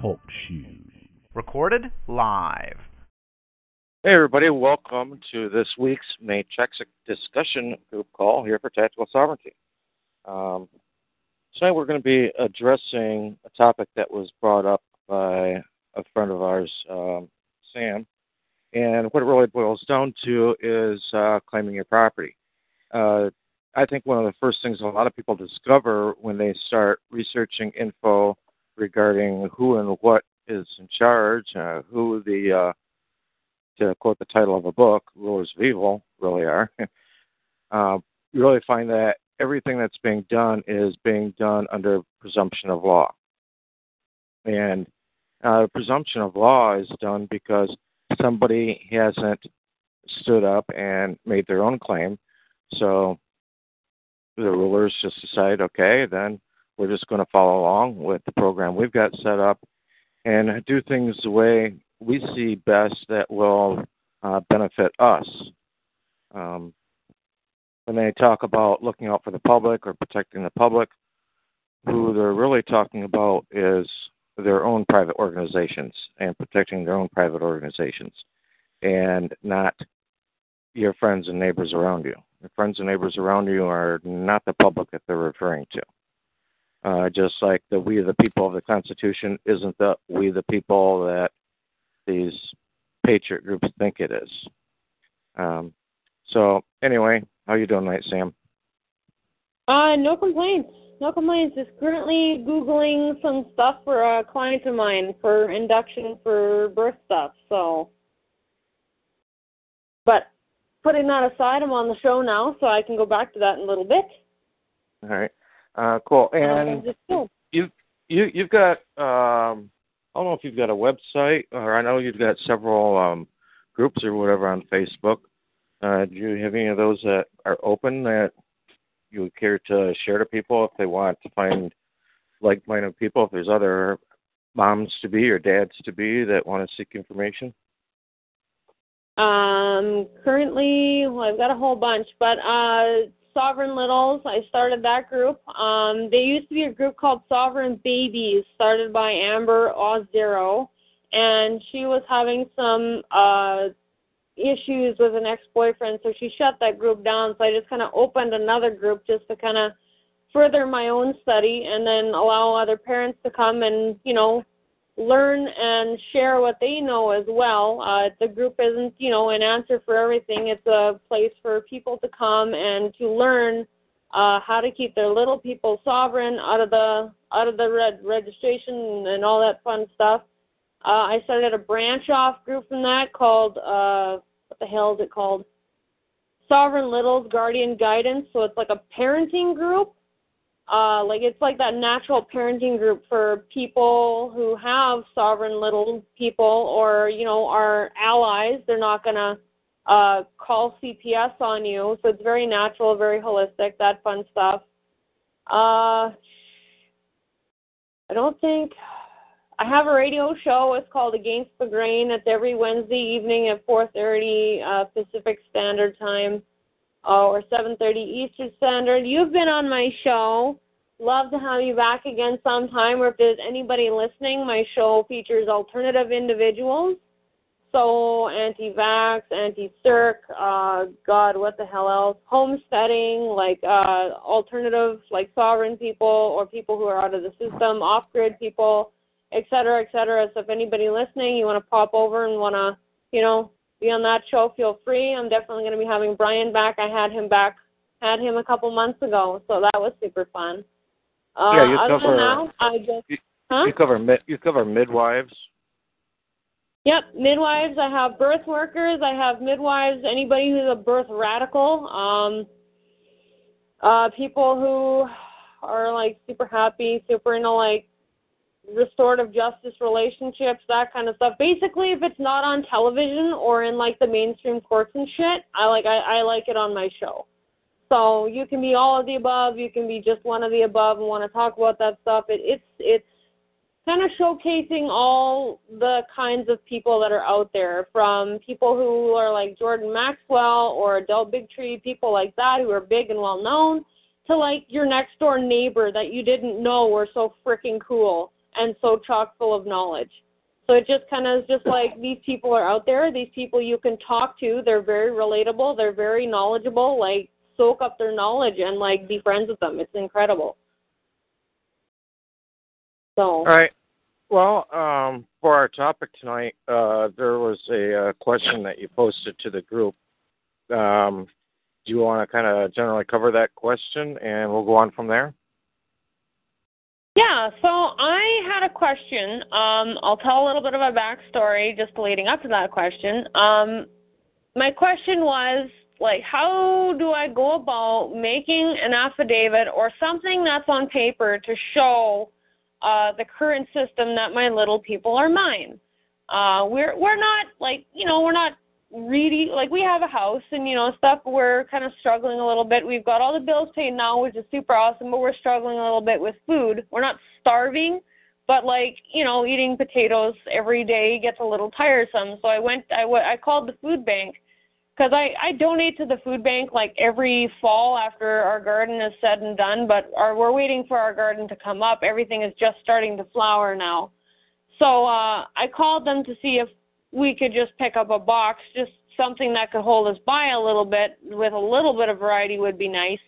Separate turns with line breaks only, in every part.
Talk shoes. Recorded live.
Hey, everybody, welcome to this week's Matrix discussion group call here for Tactical Sovereignty. Um, tonight we're going to be addressing a topic that was brought up by a friend of ours, um, Sam. And what it really boils down to is uh, claiming your property. Uh, I think one of the first things a lot of people discover when they start researching info regarding who and what is in charge, uh, who the uh, to quote the title of a book, rulers of evil really are, uh, you really find that everything that's being done is being done under presumption of law. And uh, presumption of law is done because somebody hasn't stood up and made their own claim. So the rulers just decide, okay, then we're just going to follow along with the program we've got set up and do things the way we see best that will uh, benefit us. Um, when they talk about looking out for the public or protecting the public, who they're really talking about is their own private organizations and protecting their own private organizations and not your friends and neighbors around you. Your friends and neighbors around you are not the public that they're referring to. Uh, just like the we the people of the Constitution isn't the we the people that these patriot groups think it is. Um, so anyway, how you doing tonight, Sam?
Uh, no complaints. No complaints. Just currently googling some stuff for a client of mine for induction for birth stuff. So, but putting that aside, I'm on the show now, so I can go back to that in a little bit.
All right. Uh, cool. And
uh,
you you you've got um, I don't know if you've got a website or I know you've got several um, groups or whatever on Facebook. Uh, do you have any of those that are open that you would care to share to people if they want to find like-minded people? If there's other moms to be or dads to be that want to seek information.
Um, currently, well, I've got a whole bunch, but uh, Sovereign Littles. I started that group. Um, there used to be a group called Sovereign Babies, started by Amber Ozero, and she was having some uh, issues with an ex-boyfriend, so she shut that group down. So I just kind of opened another group just to kind of further my own study, and then allow other parents to come and you know learn and share what they know as well. Uh, the group isn't, you know, an answer for everything. It's a place for people to come and to learn uh, how to keep their little people sovereign out of the out of the red registration and all that fun stuff. Uh, I started a branch off group from that called uh, what the hell is it called? Sovereign Littles Guardian Guidance. So it's like a parenting group uh, like it's like that natural parenting group for people who have sovereign little people or you know are allies. They're not gonna uh, call CPS on you, so it's very natural, very holistic, that fun stuff. Uh, I don't think I have a radio show. It's called Against the Grain. It's every Wednesday evening at 4:30 uh, Pacific Standard Time or 7:30 Eastern Standard. You've been on my show. Love to have you back again sometime. Or if there's anybody listening, my show features alternative individuals. So anti-vax, anti-circ, uh, God, what the hell else? Homesteading, like uh, alternative, like sovereign people or people who are out of the system, off-grid people, et cetera, et cetera. So if anybody listening, you want to pop over and want to, you know, be on that show, feel free. I'm definitely going to be having Brian back. I had him back, had him a couple months ago, so that was super fun. Uh,
yeah, you cover.
that, I just,
you,
huh?
you cover mid, you cover midwives.
Yep, midwives. I have birth workers. I have midwives. Anybody who's a birth radical. Um, uh, people who are like super happy, super into like restorative justice relationships, that kind of stuff. Basically, if it's not on television or in like the mainstream courts and shit, I like I, I like it on my show. So you can be all of the above, you can be just one of the above and want to talk about that stuff. It, it's it's kind of showcasing all the kinds of people that are out there, from people who are like Jordan Maxwell or Del Bigtree, people like that who are big and well known, to like your next door neighbor that you didn't know were so freaking cool and so chock full of knowledge. So it just kind of is just like these people are out there. These people you can talk to. They're very relatable. They're very knowledgeable. Like soak up their knowledge and like be friends with them. It's incredible. So.
All right. Well, um, for our topic tonight, uh, there was a uh, question that you posted to the group. Um, do you want to kind of generally cover that question, and we'll go on from there?
Yeah, so I had a question. Um, I'll tell a little bit of a backstory just leading up to that question. Um, my question was like, how do I go about making an affidavit or something that's on paper to show uh, the current system that my little people are mine? Uh, we're we're not like you know we're not really like we have a house and you know stuff we're kind of struggling a little bit. We've got all the bills paid now which is super awesome but we're struggling a little bit with food. We're not starving but like you know eating potatoes every day gets a little tiresome. So i went i i called the food bank because i i donate to the food bank like every fall after our garden is said and done but our, we're waiting for our garden to come up. Everything is just starting to flower now. So uh i called them to see if we could just pick up a box, just something that could hold us by a little bit with a little bit of variety would be nice.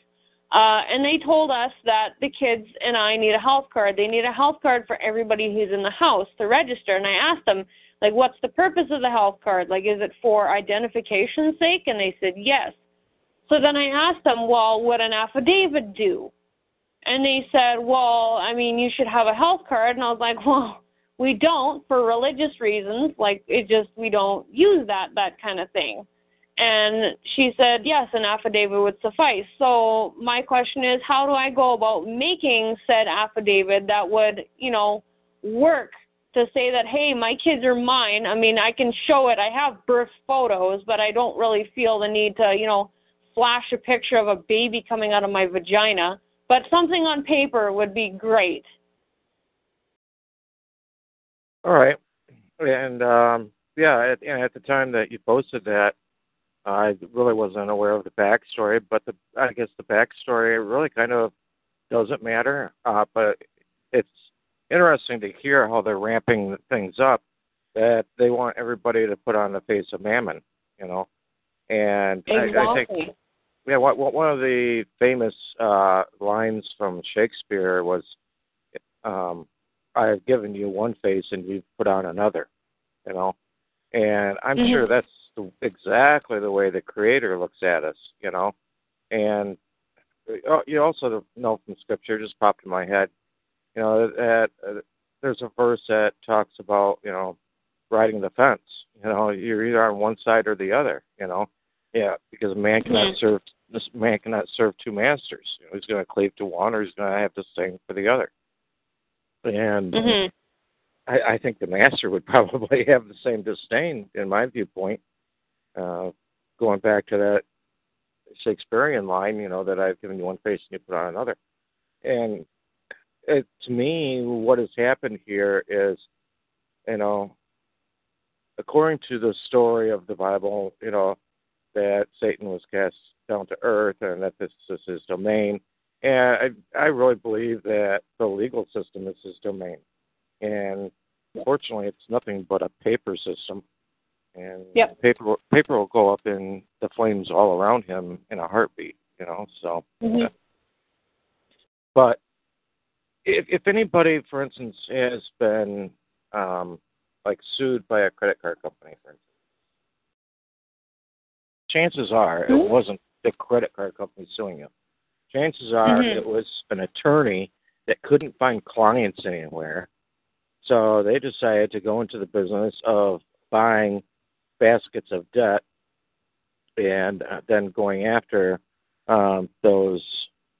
Uh, and they told us that the kids and I need a health card. They need a health card for everybody who's in the house to register. And I asked them, like, what's the purpose of the health card? Like, is it for identification's sake? And they said yes. So then I asked them, well, what an affidavit do? And they said, well, I mean, you should have a health card. And I was like, well, we don't for religious reasons like it just we don't use that that kind of thing. And she said yes an affidavit would suffice. So my question is how do i go about making said affidavit that would you know work to say that hey my kids are mine. I mean i can show it. I have birth photos but i don't really feel the need to you know flash a picture of a baby coming out of my vagina. But something on paper would be great
All right. And um, yeah, at, at the time that you posted that, I really wasn't aware of the backstory, but the I guess the backstory really kind of doesn't matter. Uh, but it's interesting to hear how they're ramping things up. That they want everybody to put on the face of Mammon, you know. And
exactly.
I, I think, yeah, one one of the famous uh, lines from Shakespeare was, um, I have given you one face and you've put on another, you know. And I'm
mm-hmm.
sure that's the, exactly the way the Creator looks at us, you know. And uh, you also know from Scripture, just popped in my head, you know, that uh, there's a verse that talks about, you know, riding the fence. You know, you're either on one side or the other. You know, yeah, because a man cannot
mm-hmm.
serve this man cannot serve two masters. You know, he's going to cleave to one, or he's going to have to sing for the other. And
mm-hmm.
I, I think the master would probably have the same disdain, in my viewpoint. Uh, going back to that Shakespearean line, you know, that I've given you one face and you put on another. And it, to me, what has happened here is, you know, according to the story of the Bible, you know, that Satan was cast down to earth and that this is his domain. And I, I really believe that the legal system is his domain. And fortunately, it's nothing but a paper system. And
yep.
paper paper will go up in the flames all around him in a heartbeat, you know. So,
mm-hmm.
yeah. but if if anybody, for instance, has been um, like sued by a credit card company, for instance, chances are
mm-hmm.
it wasn't the credit card company suing you chances are
mm-hmm.
it was an attorney that couldn't find clients anywhere. So they decided to go into the business of buying baskets of debt and uh, then going after um, those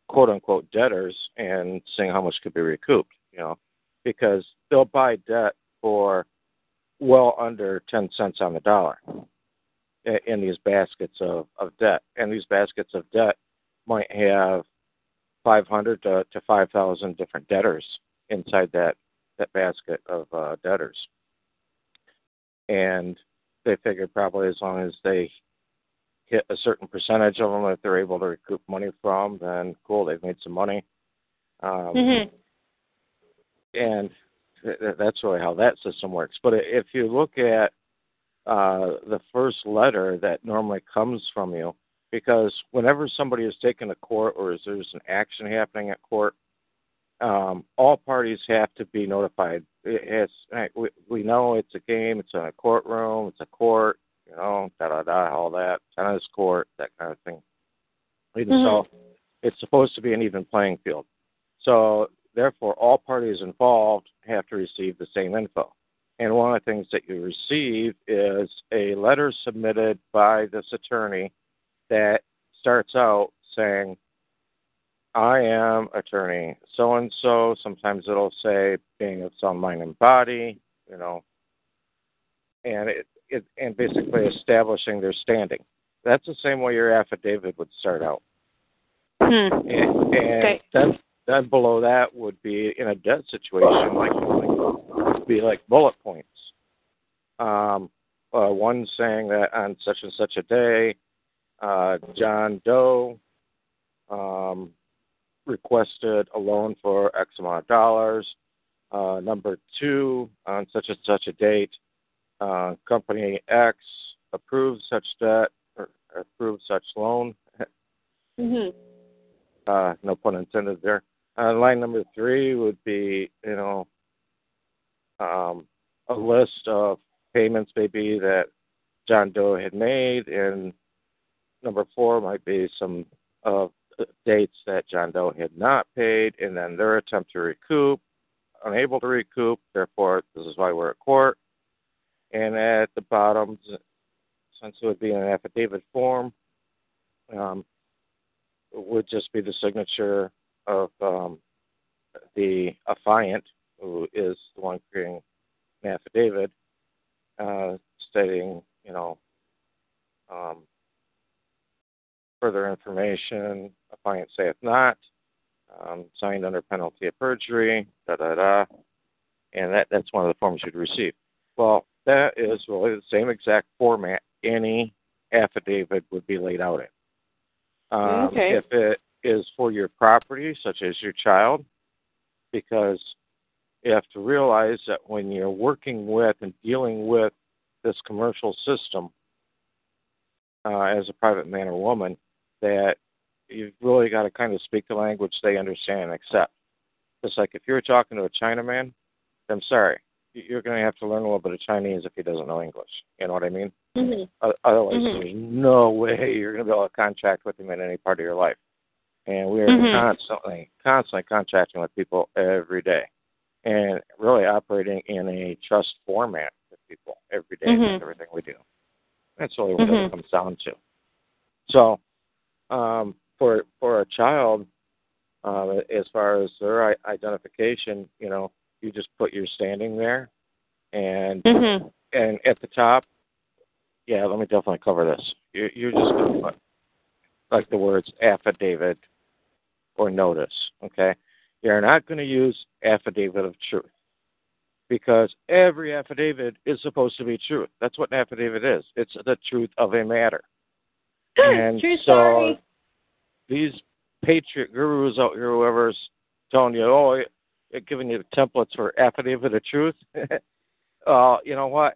quote unquote debtors and seeing how much could be recouped. You know, because they'll buy debt for well under ten cents on the dollar in these baskets of, of debt, and these baskets of debt might have 500 to, to 5,000 different debtors inside that that basket of uh, debtors. And they figured probably as long as they hit a certain percentage of them that they're able to recoup money from, then cool, they've made some money. Um,
mm-hmm.
And th- that's really how that system works. But if you look at uh, the first letter that normally comes from you, because whenever somebody is taken to court or there's an action happening at court, um, all parties have to be notified. It's we, we know it's a game, it's in a courtroom, it's a court, you know, da da da, all that tennis court, that kind of thing. Mm-hmm. so, it's supposed to be an even playing field. So therefore, all parties involved have to receive the same info. And one of the things that you receive is a letter submitted by this attorney that starts out saying, I am attorney so and so. Sometimes it'll say being of sound mind and body, you know, and it, it and basically establishing their standing. That's the same way your affidavit would start out.
Hmm.
And, and
okay.
then then below that would be in a debt situation like, like be like bullet points. Um, uh, one saying that on such and such a day, uh, John Doe um, requested a loan for X amount of dollars. Uh, number two, on such and such a date, uh, company X approved such debt or approved such loan.
Mm-hmm.
Uh, no pun intended there. Uh, line number three would be, you know, um, a list of payments maybe that John Doe had made, and number four might be some of dates that John Doe had not paid, and then their attempt to recoup, unable to recoup. Therefore, this is why we're at court. And at the bottom, since it would be an affidavit form, um, would just be the signature of um, the affiant, who is the one creating an affidavit, uh, stating, you know, um, further information, affiant saith not, um, signed under penalty of perjury, da da da, and that that's one of the forms you'd receive. Well, that is really the same exact format any affidavit would be laid out in. Um,
okay.
If it is for your property, such as your child, because you have to realize that when you're working with and dealing with this commercial system uh, as a private man or woman, that you've really got to kind of speak the language they understand and accept. Just like if you're talking to a Chinaman, I'm sorry, you're going to have to learn a little bit of Chinese if he doesn't know English. You know what I mean?
Mm-hmm.
Otherwise,
mm-hmm.
there's no way you're going to be able to contract with him in any part of your life. And we are
mm-hmm.
constantly, constantly contracting with people every day, and really operating in a trust format with people every day
mm-hmm.
with everything we do. That's really what it
Mm-hmm.
comes down to. So, um, for for a child, uh, as far as their identification, you know, you just put your standing there, and
Mm-hmm.
and at the top, yeah, let me definitely cover this. You, you're just going to put like the words affidavit or notice. Okay, you're not going to use affidavit of truth because every affidavit is supposed to be truth. That's what an affidavit is. It's the truth of a matter. And
True
so
story.
these patriot gurus out here, whoever's telling you, oh, it, giving you the templates for affidavit of truth, uh, you know what?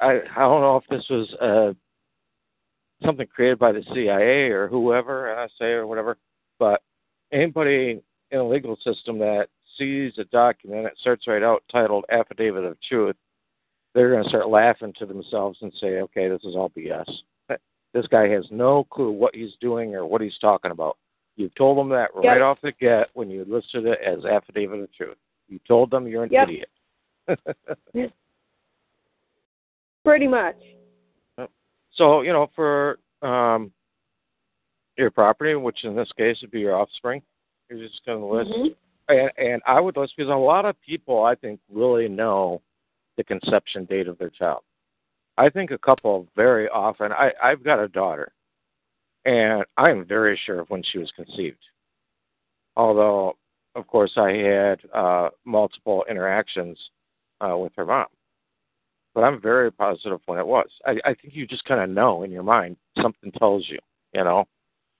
I I don't know if this was uh, something created by the CIA or whoever, NSA or whatever, but anybody in a legal system that sees a document that starts right out titled affidavit of truth, they're going to start laughing to themselves and say, okay, this is all BS. This guy has no clue what he's doing or what he's talking about. You told them that right
Yep.
off the get when you listed it as affidavit of truth. You told them you're an
Yep.
idiot.
Pretty much.
so you know, for um, your property, which in this case would be your offspring. You're just going to list,
Mhm.
and, and I would list because a lot of people I think really know the conception date of their child. I think a couple very often. I I've got a daughter, and I'm very sure of when she was conceived. Although, of course, I had uh, multiple interactions uh, with her mom, but I'm very positive when it was. I, I think you just kind of know in your mind. Something tells you, you know,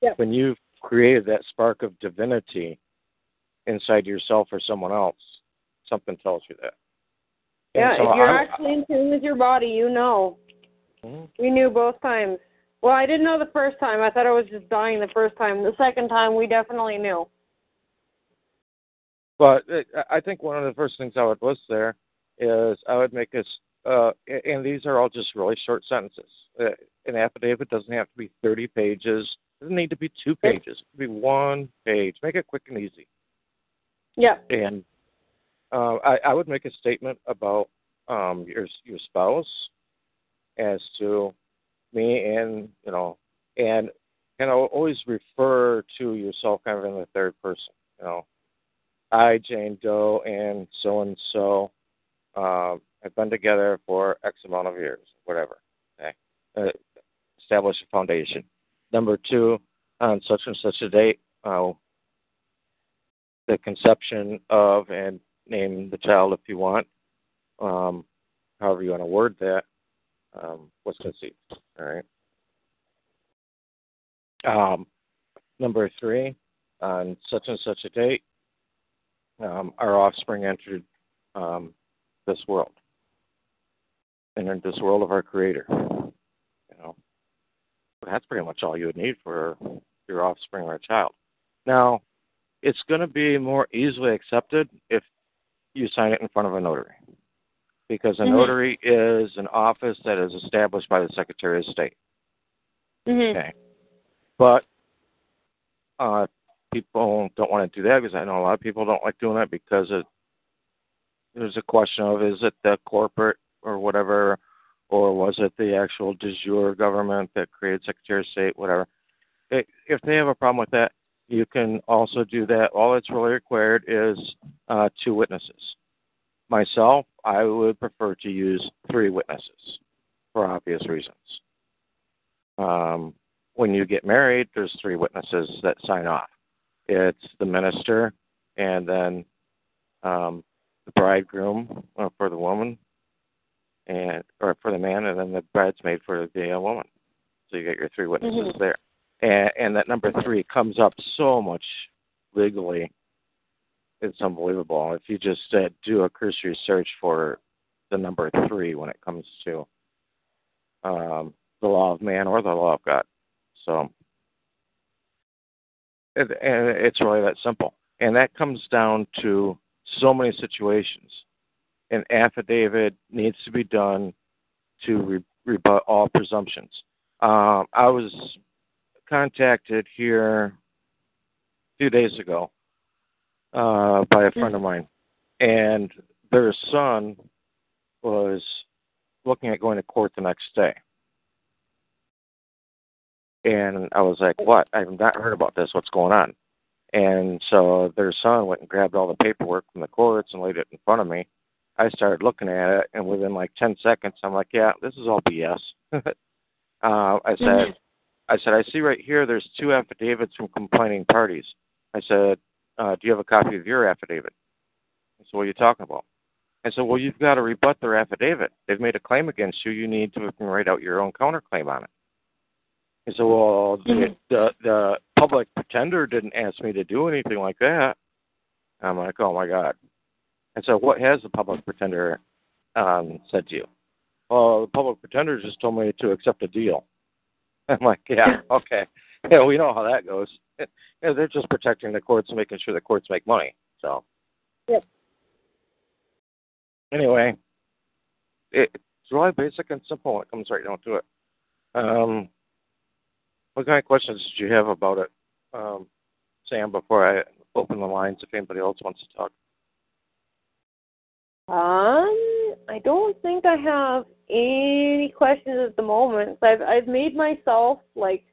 Yeah.
when you've created that spark of divinity inside yourself or someone else, something tells you that.
Yeah,
so
if you're
I-
actually in tune with your body, you know.
Mhm.
We knew both times. Well, I didn't know the first time. I thought I was just dying the first time. The second time, we definitely knew.
But I think one of the first things I would list there is I would make this, uh, and these are all just really short sentences. Uh, an affidavit doesn't have to be 30 pages. It doesn't need to be two pages. It could be one page. Make it quick and easy.
Yeah.
And uh, I, I would make a statement about um, your your spouse as to me, and you know, and and I'll always refer to yourself kind of in the third person. You know, I, Jane Doe, and so and so have been together for X amount of years, whatever. Okay, uh, establish a foundation. Number two, on such and such a date, uh, the conception of and name the child if you want, um, however you want to word that, um, was conceived. All right. Um, number three, on such and such a date, um, our offspring entered um, this world, entered this world of our Creator. You know, that's pretty much all you would need for your offspring or a child. Now, it's going to be more easily accepted if you sign it in front of a notary, because a
Mhm.
notary is an office that is established by the Secretary of State.
Mhm.
Okay. But uh, people don't want to do that because I know a lot of people don't like doing that because it, there's a question of is it the corporate or whatever, or was it the actual de jure government that created Secretary of State, whatever. It, if they have a problem with that, you can also do that. All that's really required is uh, two witnesses. Myself, I would prefer to use three witnesses for obvious reasons. Um, when you get married, there's three witnesses that sign off. It's the minister, and then um, the bridegroom uh, for the woman, and or for the man, and then the bridesmaid for the uh, woman. So you get your three witnesses
Mhm.
there, and, and that number three comes up so much legally. It's unbelievable. If you just uh, do a cursory search for the number three when it comes to um, the law of man or the law of God. So, it, it's really that simple. And that comes down to so many situations. An affidavit needs to be done to re- rebut all presumptions. Um, I was contacted here a few days ago uh, by a friend of mine, and their son was looking at going to court the next day. And I was like, What? I've not heard about this. What's going on? And so their son went and grabbed all the paperwork from the courts and laid it in front of me. I started looking at it, and within like 10 seconds, I'm like, Yeah, this is all BS. uh, I said,
Mhm.
I said, I see right here there's two affidavits from complaining parties. I said, uh, Do you have a copy of your affidavit? I said, What are you talking about? I said, Well, you've got to rebut their affidavit. They've made a claim against you. You need to write out your own counterclaim on it. He said, Well, the,
Mhm.
the the public pretender didn't ask me to do anything like that. I'm like, Oh my God. And so, What has the public pretender um, said to you? Well, the public pretender just told me to accept a deal. I'm like, Yeah, okay. Yeah, we know how that goes. Yeah, they're just protecting the courts and making sure the courts make money. So
Yep.
anyway, it, it's really basic and simple when it comes right down to it. Um, what kind of questions did you have about it, um, Sam, before I open the lines if anybody else wants to talk?
Um, I don't think I have any questions at the moment. I've I've made myself like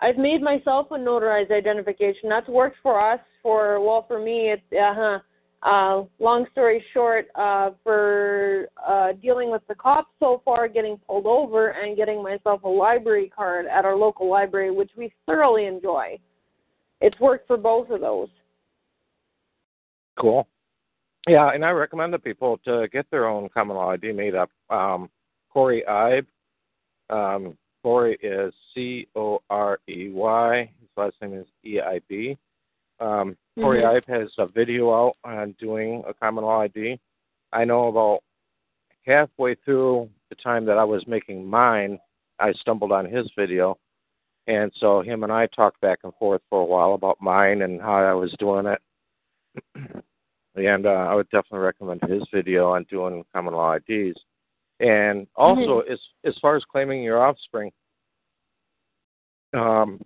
I've made myself a notarized identification. That's worked for us. For well, for me, it's uh huh. Uh, long story short, uh, for uh, dealing with the cops so far, getting pulled over, and getting myself a library card at our local library, which we thoroughly enjoy. It's worked for both of those.
Cool. Yeah, and I recommend to people to get their own common law ID made up. Um, Corey Eib, um, Corey is C O R E Y. His last name is E I B. Um, Corey
Mhm.
Eib has a video out on doing a common law ID. I know about halfway through the time that I was making mine, I stumbled on his video, and so him and I talked back and forth for a while about mine and how I was doing it. and uh, I would definitely recommend his video on doing common law IDs. And also, as as far as claiming your offspring, um,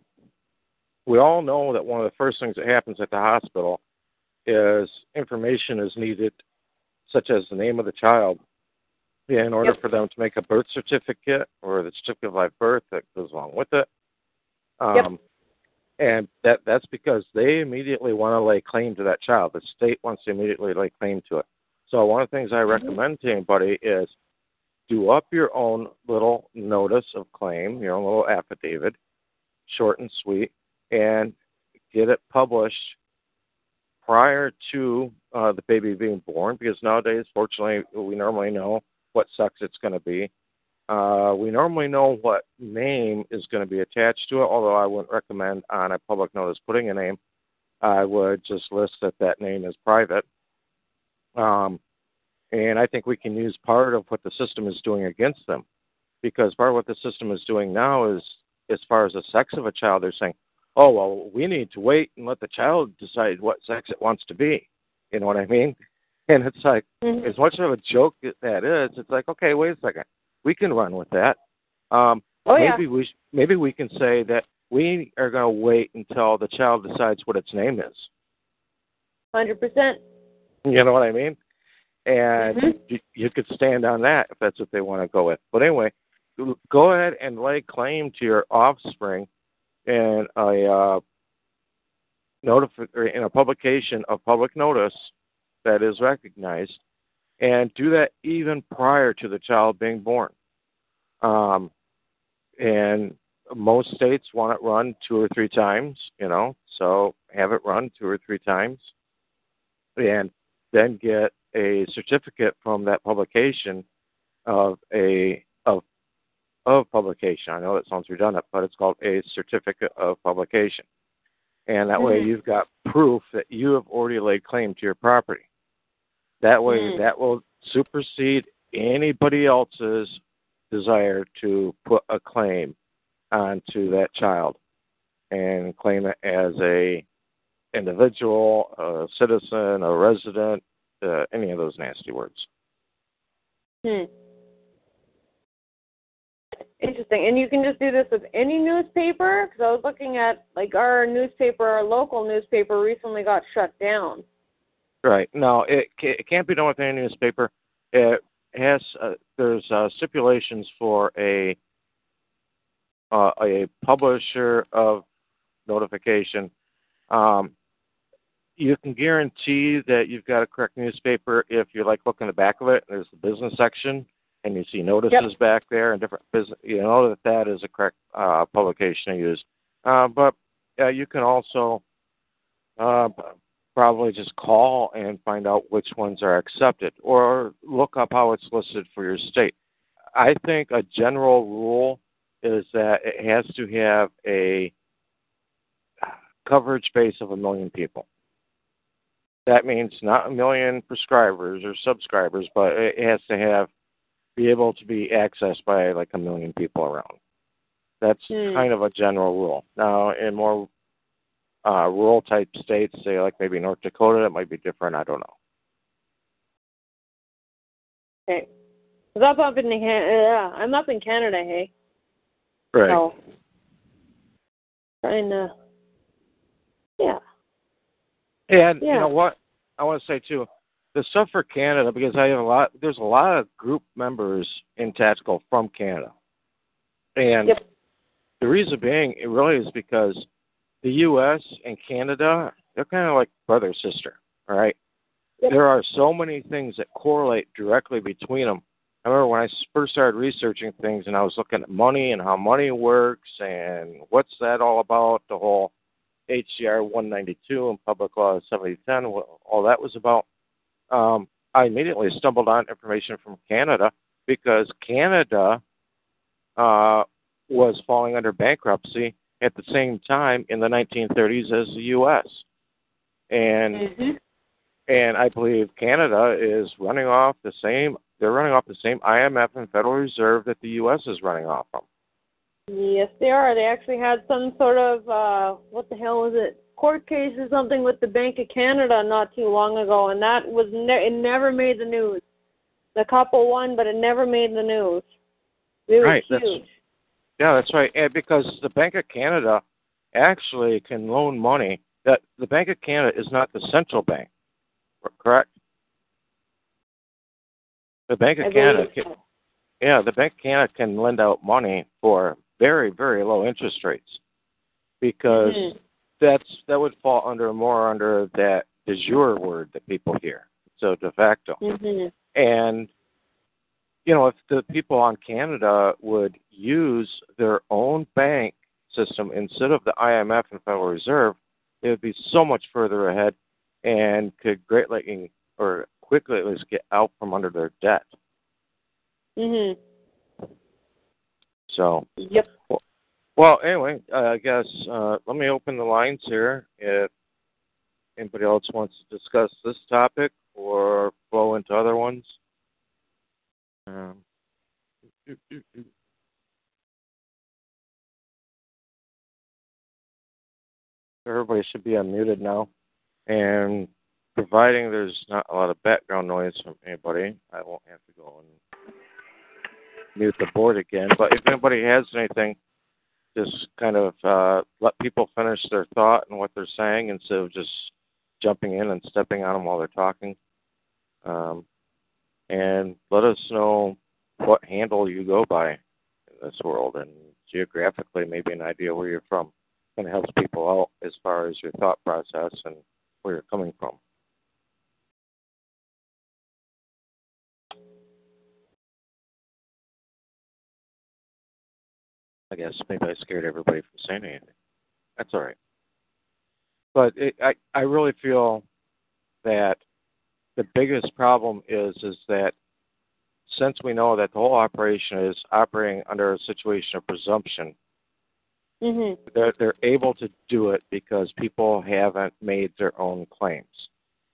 we all know that one of the first things that happens at the hospital is information is needed, such as the name of the child, in order
Yep.
for them to make a birth certificate or the certificate of live birth that goes along with it. Um,
Yep.
And that that's because they immediately want to lay claim to that child. The state wants to immediately lay claim to it. So one of the things I recommend to anybody is do up your own little notice of claim, your own little affidavit, short and sweet, and get it published prior to uh, the baby being born. Because nowadays, fortunately, we normally know what sex it's going to be. Uh, we normally know what name is going to be attached to it, although I wouldn't recommend on a public notice putting a name. I would just list that that name is private. Um, and I think we can use part of what the system is doing against them. Because part of what the system is doing now is, as far as the sex of a child, they're saying, oh, well, we need to wait and let the child decide what sex it wants to be. You know what I mean? And it's like,
Mhm.
as much of a joke as that is, it's like, okay, wait a second, we can run with that. Um,
Oh yeah.
maybe we maybe we can say that we are going to wait until the child decides what its name is.
Hundred percent.
You know what I mean? And
Mhm.
you, you could stand on that if that's what they want to go with. But anyway, go ahead and lay claim to your offspring in a uh, notif- or in a publication of public notice that is recognized, and do that even prior to the child being born. Um, and most states want it run two or three times, you know, so have it run two or three times, and then get a certificate from that publication of a of of publication. I know that sounds redundant, but it's called a certificate of publication. And that way
Mhm.
you've got proof that you have already laid claim to your property. That way
Mm.
that will supersede anybody else's desire to put a claim onto that child and claim it as a individual, a citizen, a resident, uh, any of those nasty words.
Hmm. Interesting. And you can just do this with any newspaper? Because I was looking at, like, our newspaper, our local newspaper recently got shut down.
Right. No, it ca- it can't be done with any newspaper. It has uh, there's uh, stipulations for a uh, a publisher of notification. Um, you can guarantee that you've got a correct newspaper if you like look in the back of it. There's the business section, and you see notices back there and different business. You know that that is a correct uh, publication to use. Uh, but uh, you can also uh, probably just call and find out which ones are accepted or look up how it's listed for your state. I think a general rule is that it has to have a coverage base of a million people. That means not a million prescribers or subscribers, but it has to have be able to be accessed by like a million people around. That's
Hmm.
kind of a general rule. Now, in more uh, rural type states, say like maybe North Dakota, it might be different. I don't know.
Okay. I'm up in the, uh, I'm up in Canada, hey?
Right.
So, trying to, yeah.
And you know what? I want to say too, the stuff for Canada because I have a lot. There's a lot of group members in Tactical from Canada, and
Yep.
the reason being, it really is because the U.S. and Canada, they're kind of like brother sister, all right?
Yep.
There are so many things that correlate directly between them. I remember when I first started researching things and I was looking at money and how money works and what's that all about, the whole HJR 192 and Public Law 7010, what all that was about. Um, I immediately stumbled on information from Canada because Canada uh, was falling under bankruptcy at the same time in the 1930s as the U.S. And
Mm-hmm.
and I believe Canada is running off the same. They're running off the same IMF and Federal Reserve that the U.S. is running off from.
Yes, they are. They actually had some sort of uh what the hell was it? Court case or something with the Bank of Canada not too long ago, and that was ne- it never made the news. The couple won, but it never made the news. It was
Right, that's-
huge.
Yeah, that's right. And because the Bank of Canada actually can loan money. That the Bank of Canada is not the central bank, correct? The Bank of
I
Canada, can, yeah, the Bank of Canada can lend out money for very, very low interest rates, because
Mhm.
that's that would fall under more under that de jure word that people hear. So de facto.
Mhm.
And you know, if the people on Canada would use their own bank system instead of the IMF and Federal Reserve, it would be so much further ahead and could greatly or quickly at least get out from under their debt.
Mhm.
So,
Yep.
well, anyway, uh, I guess uh, let me open the lines here. If anybody else wants to discuss this topic or flow into other ones. Um, Everybody should be unmuted now. And providing there's not a lot of background noise from anybody, I won't have to go and mute the board again. But if anybody has anything, just kind of uh, let people finish their thought and what they're saying instead of just jumping in and stepping on them while they're talking. Um, and let us know what handle you go by in this world and geographically maybe an idea where you're from. Kind of helps people out as far as your thought process and where you're coming from. I guess maybe I scared everybody from saying anything. That's all right. But it, I I really feel that the biggest problem is is that since we know that the whole operation is operating under a situation of presumption,
Mhm.
they're they're able to do it because people haven't made their own claims.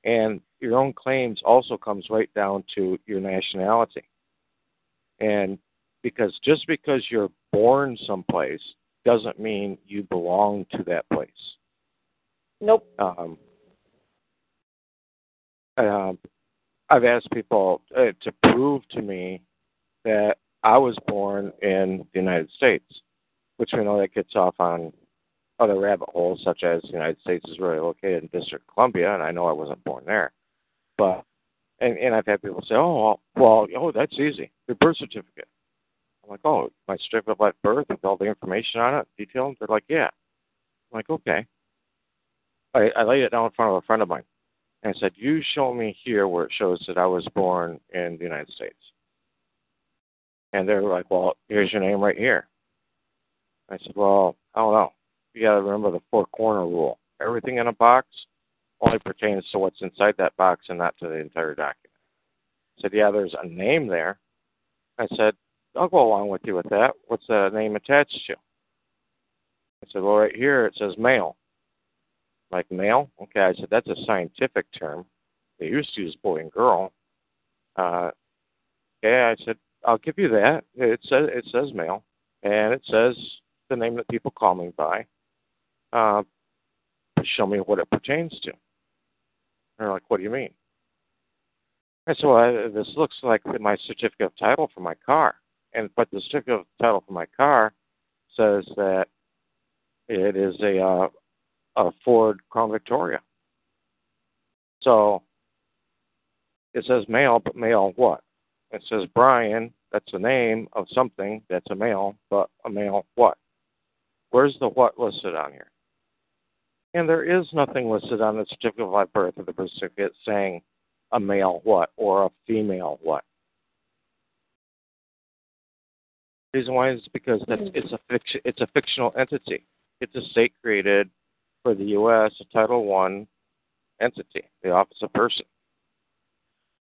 And your own claims also comes right down to your nationality. And because just because you're born someplace doesn't mean you belong to that place.
Nope.
Um, um, I've asked people uh, to prove to me that I was born in the United States, which we know that gets off on other rabbit holes, such as the United States is really located in District Columbia, and I know I wasn't born there. But and and I've had people say, oh well, oh that's easy, your birth certificate. I'm like, oh, my certificate of birth with all the information on it, detailed. They're like, yeah. I'm like, okay. I, I laid it down in front of a friend of mine. And I said, You show me here where it shows that I was born in the United States. And they were like, Well, here's your name right here. I said, Well, I don't know. You got to remember the four corner rule. Everything in a box only pertains to what's inside that box and not to the entire document. I said, Yeah, there's a name there. I said, I'll go along with you with that. What's the name attached to? I said, Well, right here it says male. Like male? Okay, I said, That's a scientific term. They used to use boy and girl. Uh, yeah, I said, I'll give you that. It says it says male, and it says the name that people call me by. Uh, show me what it pertains to. They're like, what do you mean? I said, well, I, this looks like my certificate of title for my car, and but the certificate of title for my car says that it is a uh, a Ford Crown Victoria. So it says male, but male what? It says Brian. That's the name of something that's a male, but a male what? Where's the what listed on here? And there is nothing listed on the certificate of birth or the birth certificate saying a male what or a female what. The reason why is because that's it's a fiction it's a fictional entity. It's a state created for the U.S. a Title One entity, the office of person,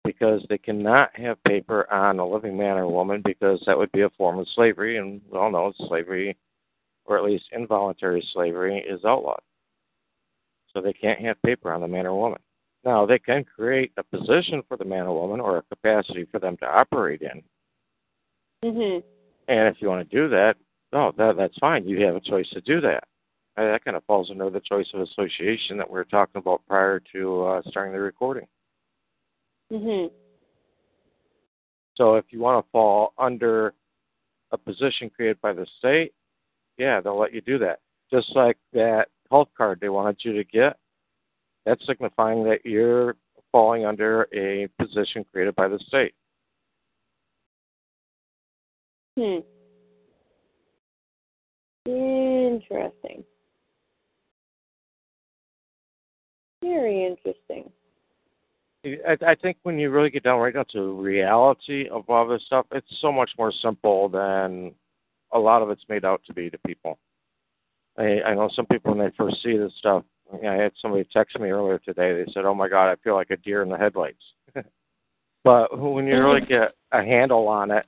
because they cannot have paper on a living man or woman because that would be a form of slavery, and we all know slavery, or at least involuntary slavery, is outlawed. So they can't have paper on the man or woman. Now they can create a position for the man or woman or a capacity for them to operate in.
Mhm.
And if you want to do that, oh, that that's fine. You have a choice to do that. Uh, that kind of falls under the choice of association that we were talking about prior to uh, starting the recording.
Mhm.
So if you want to fall under a position created by the state, yeah, they'll let you do that. Just like that health card they wanted you to get, that's signifying that you're falling under a position created by the state.
Hmm. Interesting. Very interesting.
I, I think when you really get down right down to the reality of all this stuff, it's so much more simple than a lot of it's made out to be to people. I, I know some people when they first see this stuff. You know, I had somebody text me earlier today. They said, "Oh my God, I feel like a deer in the headlights." but when you really get a handle on it,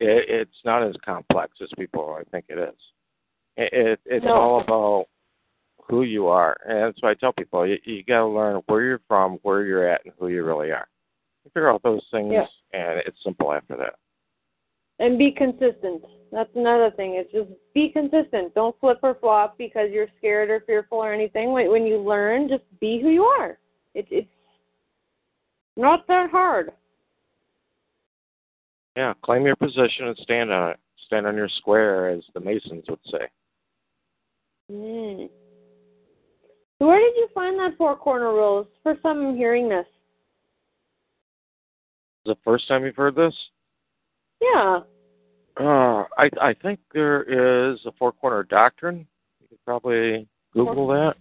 it it's not as complex as people I think it is. It, it it's
No.
all about who you are, and that's why I tell people you, you got to learn where you're from, where you're at, and who you really are. You figure out those things,
Yeah.
and it's simple after that.
And be consistent. That's another thing. It's just be consistent. Don't flip or flop because you're scared or fearful or anything. When when you learn, just be who you are. It, it's not that hard.
Yeah, claim your position and stand on it. Stand on your square, as the Masons would say.
Mm. Where did you find that four corner rule? It's the first time I'm hearing this.
The first time you've heard this?
Yeah.
Uh, I I think there is a four corner doctrine. You could probably Google that.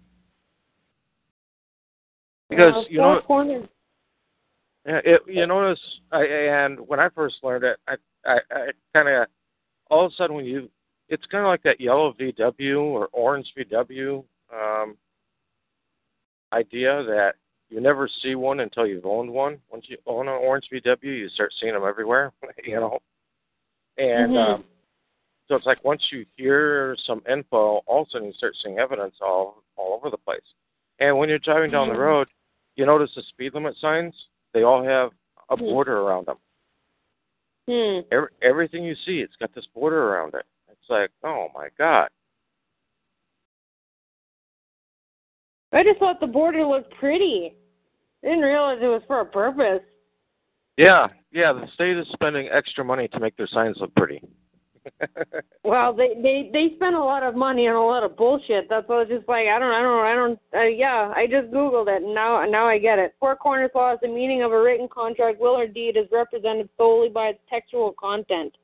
Because
Uh,
you
four
know,
corners.
Yeah, it, you notice, I, and when I first learned it, I, I, I kind of, all of a sudden when you, it's kind of like that yellow VW or orange VW um, idea that you never see one until you've owned one. Once you own an orange VW, you start seeing them everywhere, you know. And
Mhm.
um, so it's like once you hear some info, all of a sudden you start seeing evidence all all over the place. And when you're driving down the
Mhm.
road, you notice the speed limit signs. They all have a
Mhm.
border around them.
Hmm.
Every, everything you see, it's got this border around it. It's like, oh my god.
I just thought the border looked pretty. I didn't realize it was for a purpose.
Yeah, yeah. The state is spending extra money to make their signs look pretty.
Well, they they they spend a lot of money on a lot of bullshit. That's why I was just like, I don't, I don't, I don't. Uh, yeah, I just googled it, and now now I get it. Four corners law is the meaning of a written contract, will or deed, is represented solely by its textual content.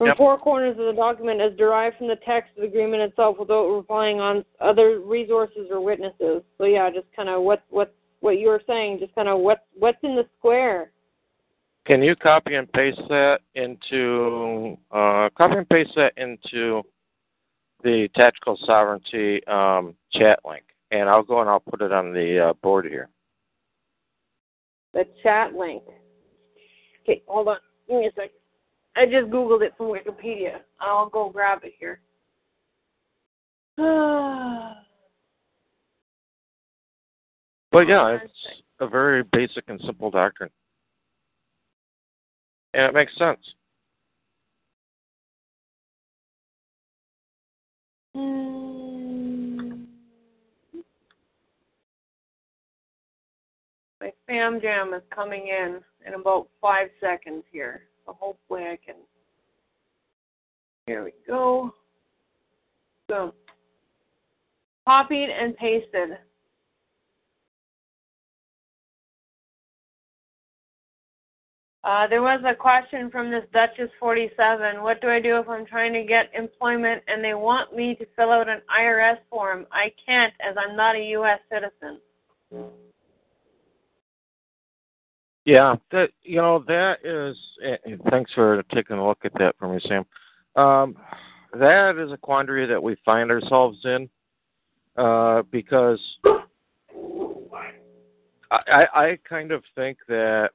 From
Yep.
four corners of the document is derived from the text of the agreement itself, without relying on other resources or witnesses. So yeah, just kind of what what what you were saying, just kind of what what's in the square.
Can you copy and paste that into uh, copy and paste that into the tactical sovereignty um, chat link, and I'll go and I'll put it on the uh, board here.
The chat link. Okay, hold on. Give me a sec. I just googled it from Wikipedia. I'll go grab it here.
But yeah, it's a very basic and simple doctrine, and it makes sense.
Hmm. My spam jam is coming in in about five seconds here. So hopefully I can. Here we go. Boom. Copied and pasted. Uh, there was a question from this Duchess 47. What do I do if I'm trying to get employment and they want me to fill out an IRS form? I can't as I'm not a U.S. citizen.
Yeah, that you know that is. Thanks for taking a look at that for me, Sam. Um, that is a quandary that we find ourselves in uh, because I, I kind of think that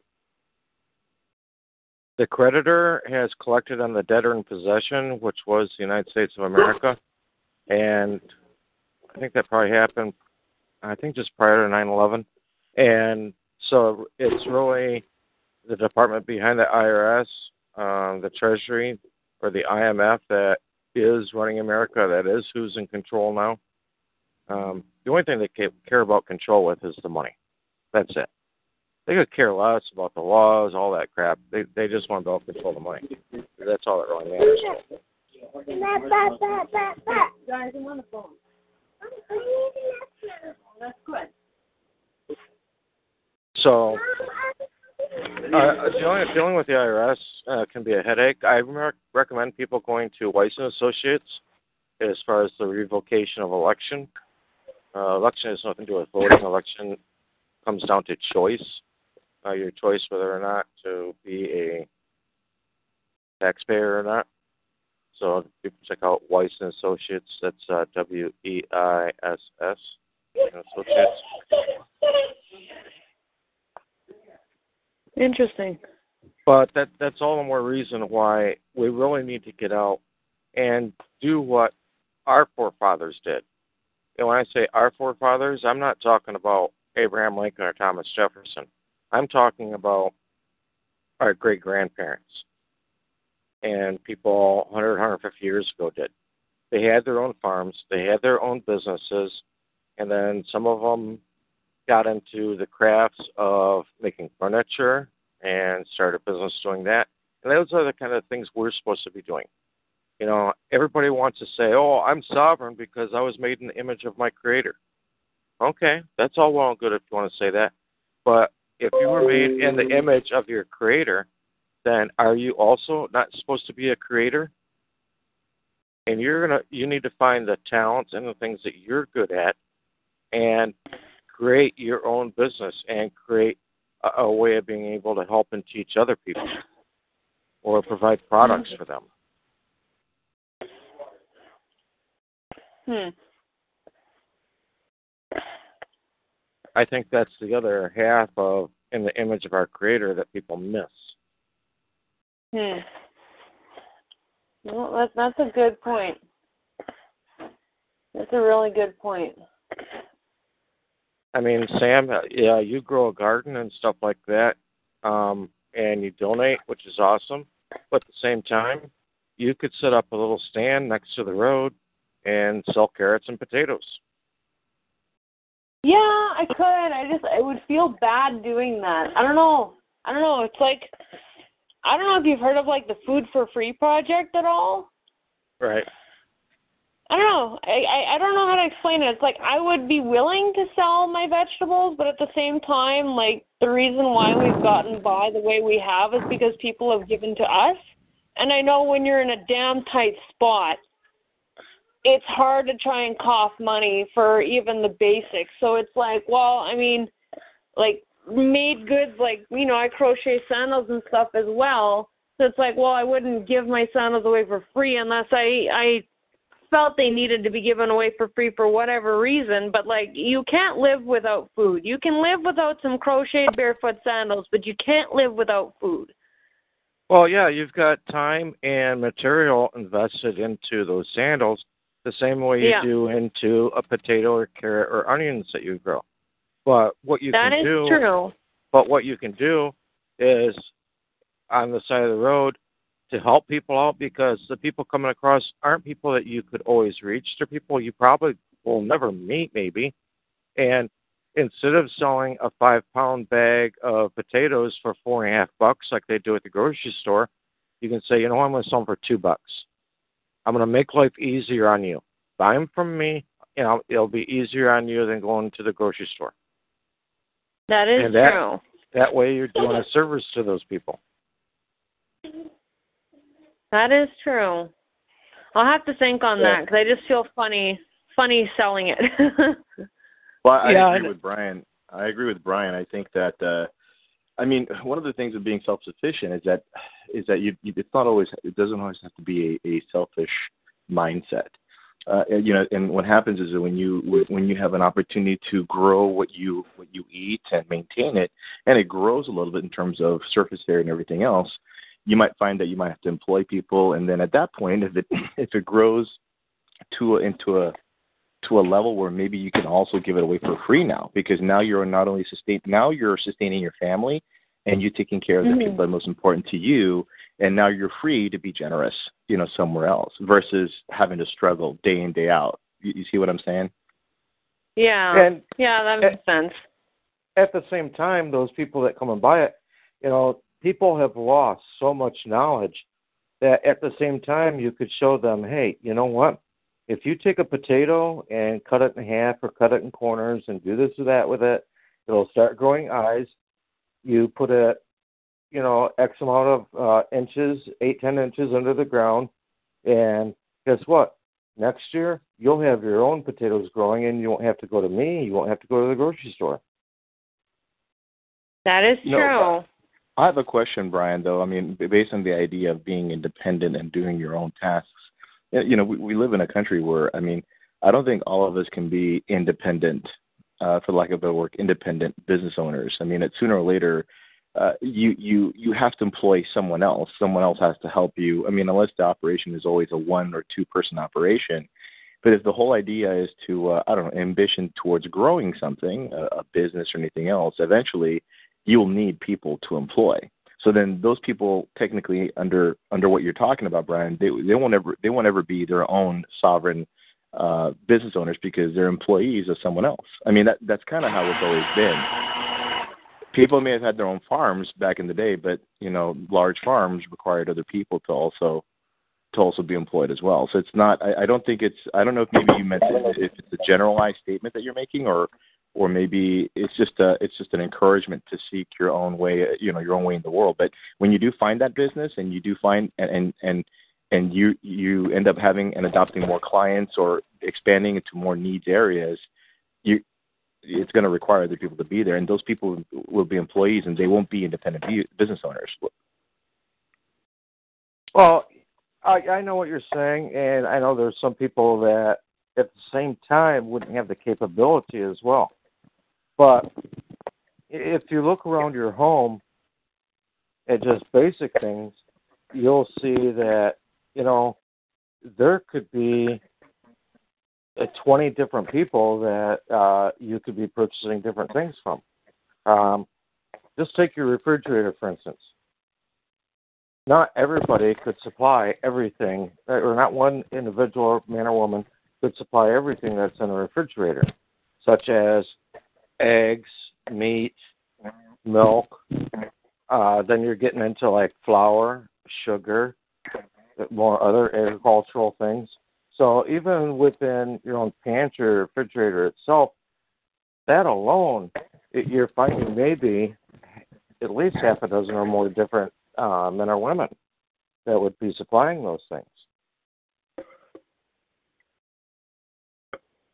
the creditor has collected on the debtor in possession, which was the United States of America, and I think that probably happened. I think just prior to 9/11, and so it's really the department behind the IRS, um, the Treasury, or the IMF that is running America. That is who's in control now. Um, the only thing they care about control with is the money. That's it. They could care less about the laws, all that crap. They they just want to be able to control the money. That's all that really matters.
That's good.
So, uh, dealing, dealing with the IRS uh, can be a headache. I recommend people going to Weiss and Associates as far as the revocation of election. Uh, election has nothing to do with voting. Election comes down to choice. Uh, your choice whether or not to be a taxpayer or not. So people check out Weiss and Associates. That's uh, W E I S S Associates.
Interesting.
But that that's all the more reason why we really need to get out and do what our forefathers did. And when I say our forefathers, I'm not talking about Abraham Lincoln or Thomas Jefferson. I'm talking about our great grandparents and people 100, 150 years ago did. They had their own farms, they had their own businesses, and then some of them got into the crafts of making furniture and started a business doing that. And those are the kind of things we're supposed to be doing. You know, everybody wants to say, "Oh, I'm sovereign because I was made in the image of my creator." Okay, that's all well and good if you want to say that. But if you were made in the image of your creator, then are you also not supposed to be a creator? And you're gonna you need to find the talents and the things that you're good at and create your own business and create a, a way of being able to help and teach other people or provide products for them.
Hmm.
I think that's the other half of in the image of our creator that people miss.
Hmm. Well, that's that's a good point. That's a really good point.
I mean, Sam, uh, yeah, you grow a garden and stuff like that, um, and you donate, which is awesome. But at the same time, you could set up a little stand next to the road and sell carrots and potatoes.
Yeah, I could. I just I would feel bad doing that. I don't know. I don't know. It's like I don't know if you've heard of like the Food for Free project at all.
Right.
I don't know. I, I I don't know how to explain it. It's like I would be willing to sell my vegetables, but at the same time, like the reason why we've gotten by the way we have is because people have given to us. And I know when you're in a damn tight spot, it's hard to try and cough money for even the basics. So it's like, well, I mean, like made goods, like you know, I crochet sandals and stuff as well. So it's like, well, I wouldn't give my sandals away for free unless I I felt they needed to be given away for free for whatever reason. But like, you can't live without food. You can live without some crocheted barefoot sandals, but you can't live without food.
Well, yeah, you've got time and material invested into those sandals the same way you
Yeah.
do into a potato or carrot or onions that you grow. But what you
That
can
is
do,
true.
but what you can do is on the side of the road to help people out because the people coming across aren't people that you could always reach. They're people you probably will never meet, maybe. And instead of selling a five pound bag of potatoes for four and a half bucks like they do at the grocery store, you can say, you know, I'm going to sell them for two bucks. I'm going to make life easier on you. Buy them from me. You know, it'll be easier on you than going to the grocery store.
That is
And that-
true.
That way, you're doing a service to those people.
That is true. I'll have to think on
Yeah.
that because I just feel funny, funny selling it.
Well, I
Yeah,
agree
I-
with Brian. I agree with Brian. I think that uh I mean, one of the things of being self-sufficient is that is that you, you it's not always it doesn't always have to be a, a selfish mindset. Uh, you know, and what happens is that when you when you have an opportunity to grow what you what you eat and maintain it, and it grows a little bit in terms of surface area and everything else, you might find that you might have to employ people, and then at that point, if it if it grows to a, into a to a level where maybe you can also give it away for free now because now you're not only sustain now you're sustaining your family and you're taking care of the
Mhm.
people that are most important to you and now you're free to be generous you know somewhere else versus having to struggle day in day out you, you see what i'm saying
yeah.
And
yeah, that makes sense.
at the same time, those people that come and buy it, you know, people have lost so much knowledge that at the same time you could show them, hey, you know what? If you take a potato and cut it in half or cut it in corners and do this or that with it, it'll start growing eyes. You put it, you know, X amount of uh, inches, eight, ten inches under the ground, and guess what? Next year you'll have your own potatoes growing, and you won't have to go to me. You won't have to go to the grocery store.
That is
No,
true.
I have a question brian though i mean based on the idea of being independent and doing your own tasks you know we, we live in a country where i mean i don't think all of us can be independent uh, for lack of a better word, independent business owners. I mean, it sooner or later, uh, you you you have to employ someone else. Someone else has to help you. I mean, unless the operation is always a one or two person operation. But if the whole idea is to, uh, I don't know, ambition towards growing something, a, a business or anything else, eventually you will need people to employ. So then those people, technically under under what you're talking about, Brian, they they won't ever they won't ever be their own sovereign uh, business owners because they're employees of someone else. I mean, that that's kind of how it's always been. People may have had their own farms back in the day, but you know, large farms required other people to also to also be employed as well. So it's not. I, I don't think it's. I don't know if maybe you meant if it's a generalized statement that you're making, or or maybe it's just a it's just an encouragement to seek your own way. You know, your own way in the world. But when you do find that business, and you do find and and and you you end up having and adopting more clients or expanding into more needs areas, you it's going to require other people to be there, and those people will be employees, and they won't be independent business owners.
Well, I, I know what you're saying, and I know there's some people that at the same time wouldn't have the capability as well. But if you look around your home at just basic things, you'll see that, you know, there could be uh, 20 different people that uh, you could be purchasing different things from. Um, just take your refrigerator, for instance not everybody could supply everything, or not one individual man or woman could supply everything that's in a refrigerator, such as eggs, meat, milk. Uh, then you're getting into like flour, sugar, more other agricultural things. So even within your own pantry or refrigerator itself, that alone, it, you're finding maybe at least half a dozen or more different uh, men or women that would be supplying those things.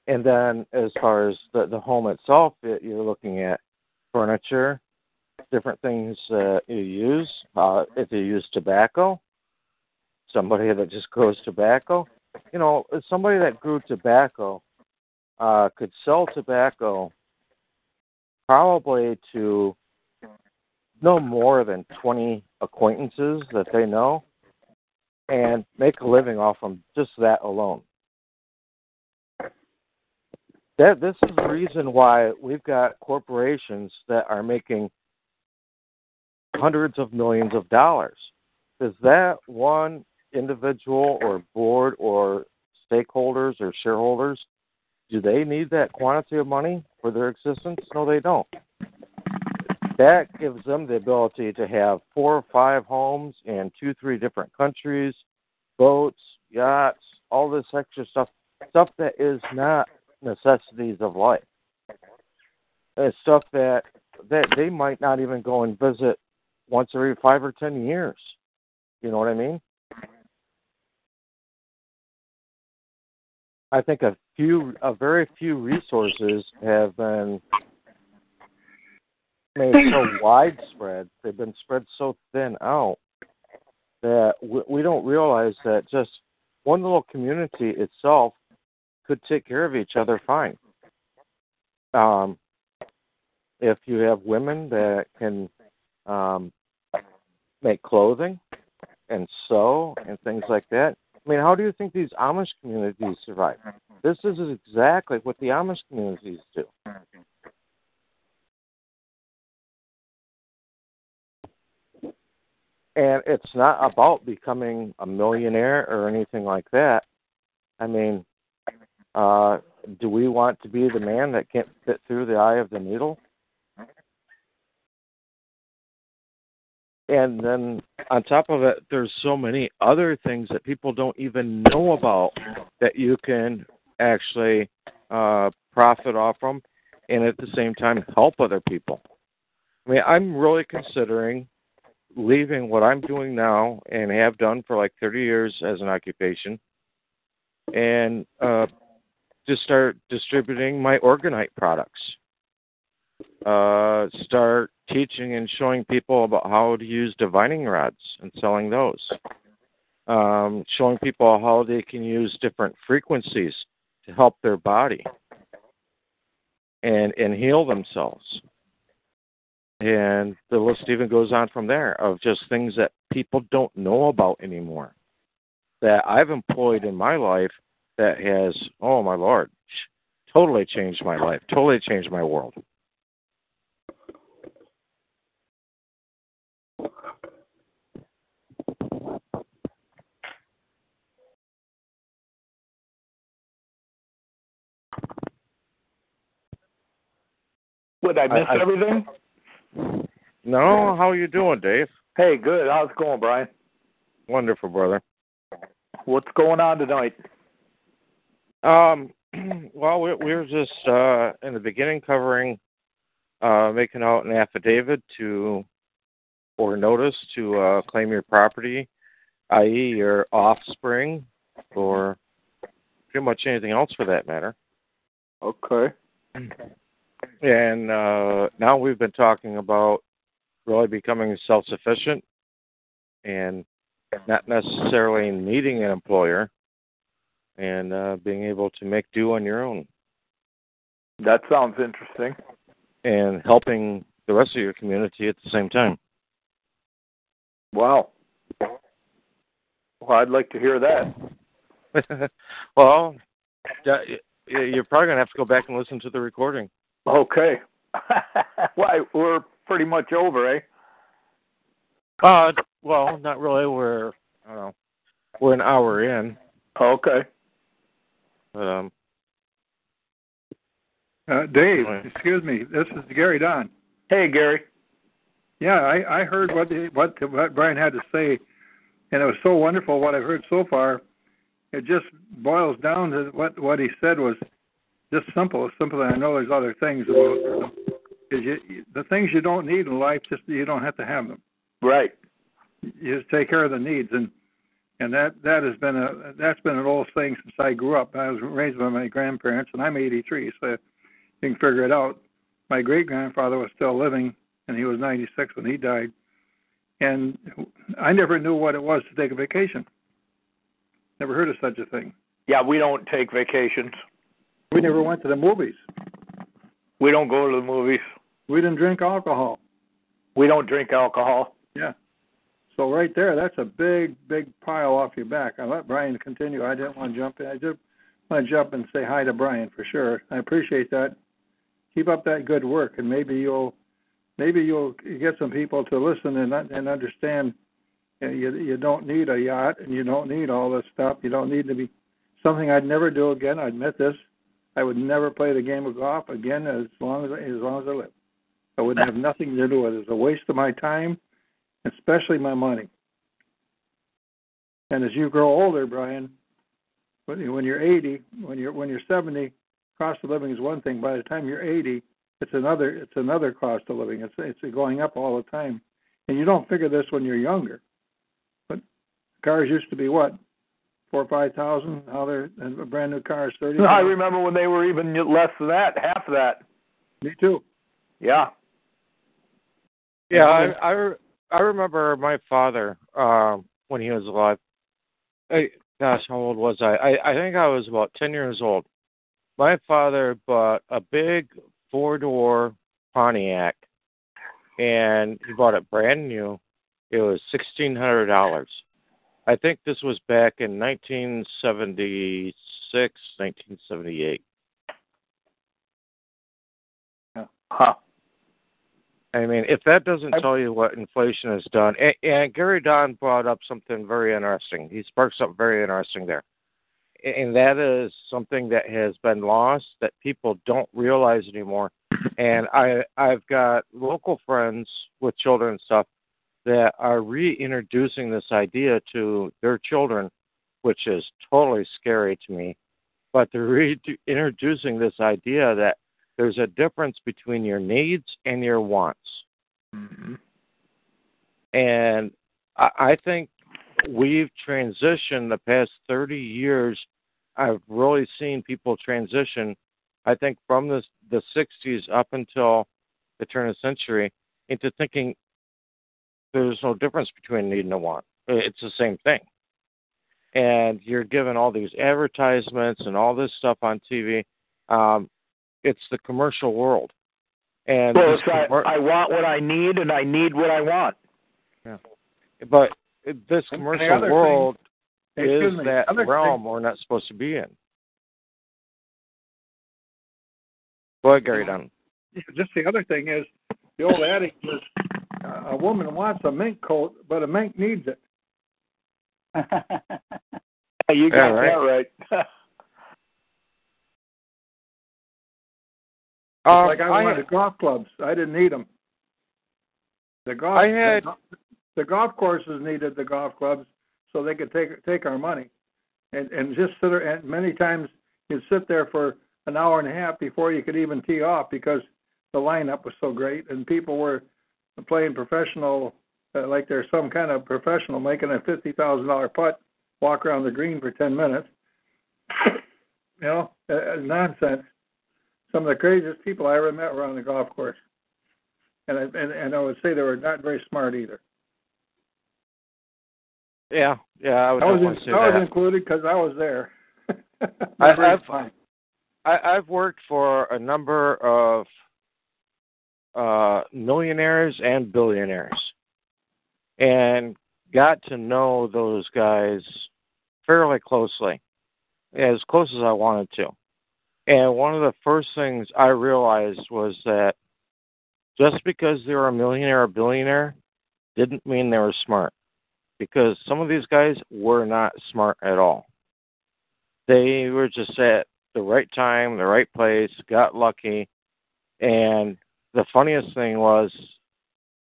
And then, as far as the, the home itself, it, you're looking at furniture, different things that you use. Uh, if you use tobacco, somebody that just grows tobacco, you know, somebody that grew tobacco uh, could sell tobacco probably to no more than 20 acquaintances that they know and make a living off them just that alone. That this is the reason why we've got corporations that are making hundreds of millions of dollars. Is that one individual or board or stakeholders or shareholders do they need that quantity of money for their existence? No, they don't that gives them the ability to have four or five homes in two, three different countries, boats, yachts, all this extra stuff, stuff that is not necessities of life. It's stuff that that they might not even go and visit once every five or ten years. You know what I mean? I think a few, a very few resources have been made so widespread. They've been spread so thin out that we, we don't realize that just one little community itself could take care of each other fine. Um, if you have women that can um, make clothing and sew and things like that, I mean, how do you think these Amish communities survive? This is exactly what the Amish communities do. And it's not about becoming a millionaire or anything like that. I mean, uh, do we want to be the man that can't fit through the eye of the needle? And then on top of it, there's so many other things that people don't even know about that you can actually uh, profit off from and at the same time help other people. I mean, I'm really considering leaving what I'm doing now and have done for like 30 years as an occupation and uh, to start distributing my orgonite products. Uh, start teaching and showing people about how to use divining rods and selling those. Um, showing people how they can use different frequencies to help their body and and heal themselves. And the list even goes on from there of just things that people don't know about anymore that I've employed in my life that has, oh my lord, totally changed my life, totally changed my world.
Would I miss
I- I-
everything?
No, how are you doing, Dave?
Hey, good. How's it going, Brian?
Wonderful, brother.
What's going on tonight?
Um, well, we, we were just uh, in the beginning covering uh, making out an affidavit to or notice to uh, claim your property, i.e., your offspring, or pretty much anything else for that matter.
Okay.
And uh, now we've been talking about really becoming self sufficient and not necessarily needing an employer and uh, being able to make do on your own
That sounds interesting.
and helping the rest of your community at the same time.
Wow. Well, I'd like to hear that.
well, you're probably going to have to go back and listen to the recording.
Okay. Why, we're pretty much over, eh?
Uh, well, not really. We're, I don't know, we're an hour in.
Okay.
But, um,
Uh, Dave,
Right.
excuse me. This is Gary Don.
Hey, Gary.
Yeah, I, I heard what the, what what Brian had to say, and it was so wonderful what I've heard so far. It just boils down to what what he said was just simple. It's simple. And I know there's other things about is you the things you don't need in life. Just you don't have to have them.
Right.
You just take care of the needs, and and that that has been a that's been an old thing since I grew up. I was raised by my grandparents, and I'm 83, so you can figure it out. My great grandfather was still living, and he was 96 when he died. And I never knew what it was to take a vacation. Never heard of such a thing.
Yeah, we don't take vacations.
We never went to the movies.
We don't go to the movies.
We didn't drink alcohol.
We don't drink alcohol.
So right there, that's a big, big pile off your back. I let Brian continue. I didn't want to jump in. I just want to jump and say hi to Brian for sure. I appreciate that. Keep up that good work, and maybe you'll maybe you'll get some people to listen and and understand. You you don't need a yacht, and you don't need all this stuff. You don't need to be something I'd never do again. I admit this. I would never play the game of golf again as long as as long as I live. I wouldn't have nothing to do with it. It's a waste of my time, especially my money. And as you grow older, Brian, when you- when you're 80, when you're when you're 70, cost of living is one thing. By the time you're 80, it's another it's another cost of living. It's it's going up all the time, and you don't figure this when you're younger. But cars used to be what four or five thousand. Now they're a brand new car is thirty.
I remember when they were even less than that, half of that.
Me too.
Yeah.
Yeah, I I, I remember my father uh, when he was alive. Hey, gosh, how old was I? I I think I was about ten years old. My father bought a big four door Pontiac, and he bought it brand new. It was sixteen hundred dollars. I think this was back in 1976, 1978.
Huh.
I mean, if that doesn't tell you what inflation has done, and, and Gary Don brought up something very interesting. He sparked something very interesting there, and that is something that has been lost that people don't realize anymore. And I, I've got local friends with children and stuff that are reintroducing this idea to their children, which is totally scary to me. But they're reintroducing this idea that there's a difference between your needs and your wants.
Mm-hmm.
And I, I think we've transitioned the past 30 years. I've really seen people transition, I think, from the, the 60s up until the turn of the century into thinking there's no difference between need and a want. It's the same thing. And you're given all these advertisements and all this stuff on TV. Um, it's the commercial world. And
well, it's commer- I, I want what I need, and I need what I want.
Yeah, but this commercial world
thing,
is
me,
that realm
thing,
we're not supposed to be in. Go ahead, Gary Dunn.
Just the other thing is, the old adage is, uh, a woman wants a mink coat, but a mink needs it.
you got
Yeah, right.
that right.
Um,
like I
I-
wanted golf clubs. I didn't need them. The golf
I had-
the, the golf courses needed the golf clubs so they could take take our money, and and just sit there. And many times you'd sit there for an hour and a half before you could even tee off because the lineup was so great and people were playing professional, uh, like they're some kind of professional making a fifty thousand dollar putt, walk around the green for ten minutes. you know, uh, uh, nonsense. Some of the craziest people I ever met were on the golf course, and I, and and I would say they were not very smart either.
Yeah, yeah, I would
I was, in, I was included because I was there.
I, I've
fun.
I, I've worked for a number of uh, millionaires and billionaires, and got to know those guys fairly closely, as close as I wanted to. And one of the first things I realized was that just because they were a millionaire or billionaire didn't mean they were smart, because some of these guys were not smart at all. They were just at the right time, the right place, got lucky. And the funniest thing was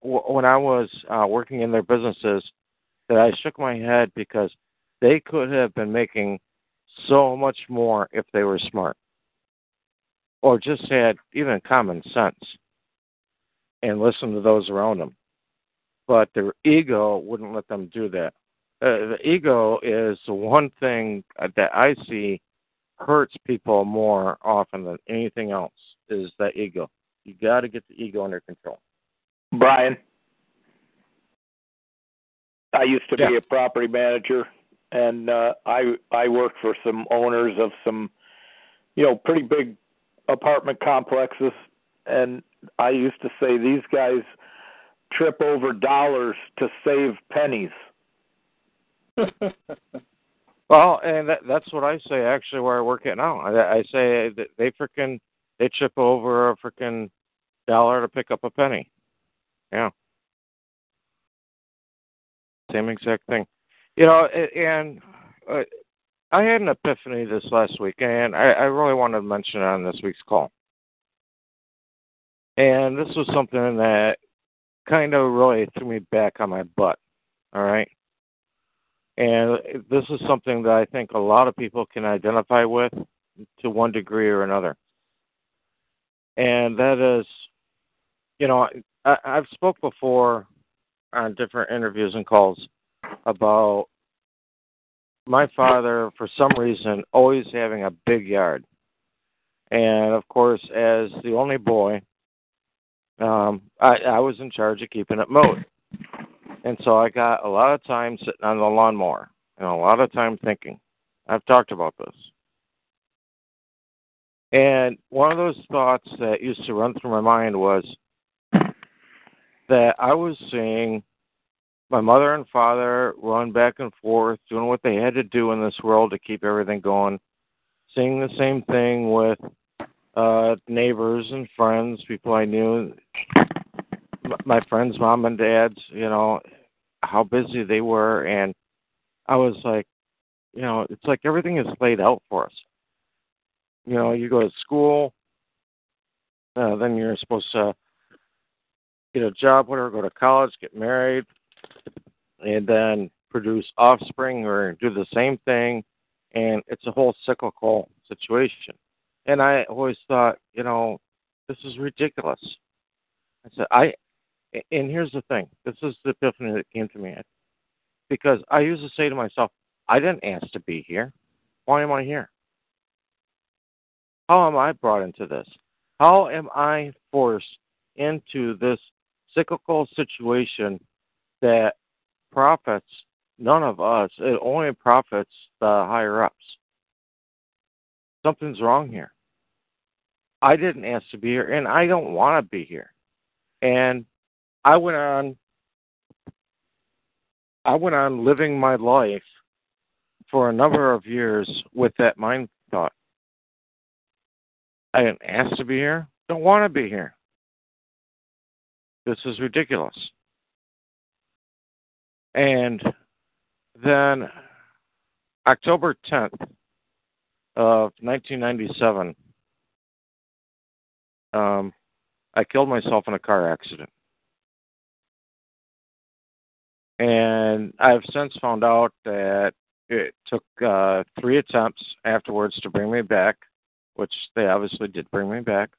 when I was uh, working in their businesses that I shook my head because they could have been making so much more if they were smart or just had even common sense and listened to those around them. But their ego wouldn't let them do that. Uh, the ego is the one thing that I see hurts people more often than anything else is that ego. You got to get the ego under control.
Brian, I used to be a property manager, and uh, I I worked for some owners of some, you know, pretty big apartment complexes, and I used to say these guys trip over dollars to save pennies.
Well, and that, that's what I say actually where I work at now. I, I say that they freaking they trip over a freaking dollar to pick up a penny. Yeah. Same exact thing. You know, and uh, I had an epiphany this last week, and I, I really wanted to mention it on this week's call. And this was something that kind of really threw me back on my butt. All right. And this is something that I think a lot of people can identify with to one degree or another. And that is, you know, I, I've spoke before on different interviews and calls about my father, for some reason, always having a big yard. And of course, as the only boy, um, I, I was in charge of keeping it mowed. And so I got a lot of time sitting on the lawnmower and a lot of time thinking. I've talked about this. And one of those thoughts that used to run through my mind was that I was seeing my mother and father run back and forth, doing what they had to do in this world to keep everything going, seeing the same thing with uh neighbors and friends, people I knew, my friends' mom and dads, you know, how busy they were, and I was like, you know, it's like everything is laid out for us. You know, you go to school, uh, then you're supposed to get a job, whatever, go to college, get married, and then produce offspring or do the same thing, and it's a whole cyclical situation. And I always thought, you know, this is ridiculous. I said, I, and here's the thing. This is the epiphany that came to me. Because I used to say to myself, I didn't ask to be here. Why am I here? How am I brought into this? How am I forced into this cyclical situation that profits none of us? It only profits the higher ups. Something's wrong here. I didn't ask to be here, and I don't want to be here. And I went on. I went on living my life for a number of years with that mind thought. I didn't ask to be here. Don't want to be here. This is ridiculous. And then October 10th of 1997, um, I killed myself in a car accident. And I've since found out that it took uh, three attempts afterwards to bring me back, which they obviously did bring me back.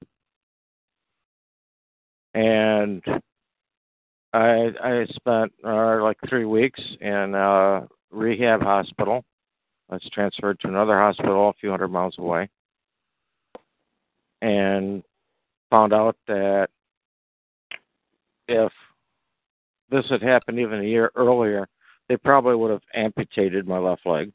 And I I spent uh, like three weeks in a rehab hospital. I was transferred to another hospital a few hundred miles away, and found out that if this had happened even a year earlier, they probably would have amputated my left leg.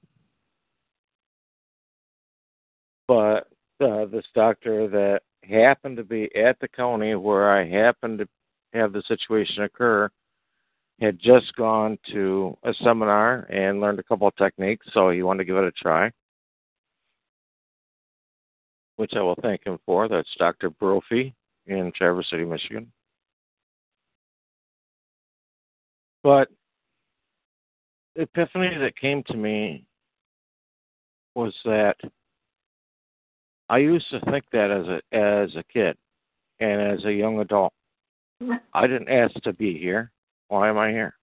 But uh, this doctor that happened to be at the county where I happened to have the situation occur had just gone to a seminar and learned a couple of techniques, so he wanted to give it a try, which I will thank him for. That's Dr. Brophy in Traverse City, Michigan. But the epiphany that came to me was that I used to think that as a as a kid and as a young adult. I didn't ask to be here. Why am I here?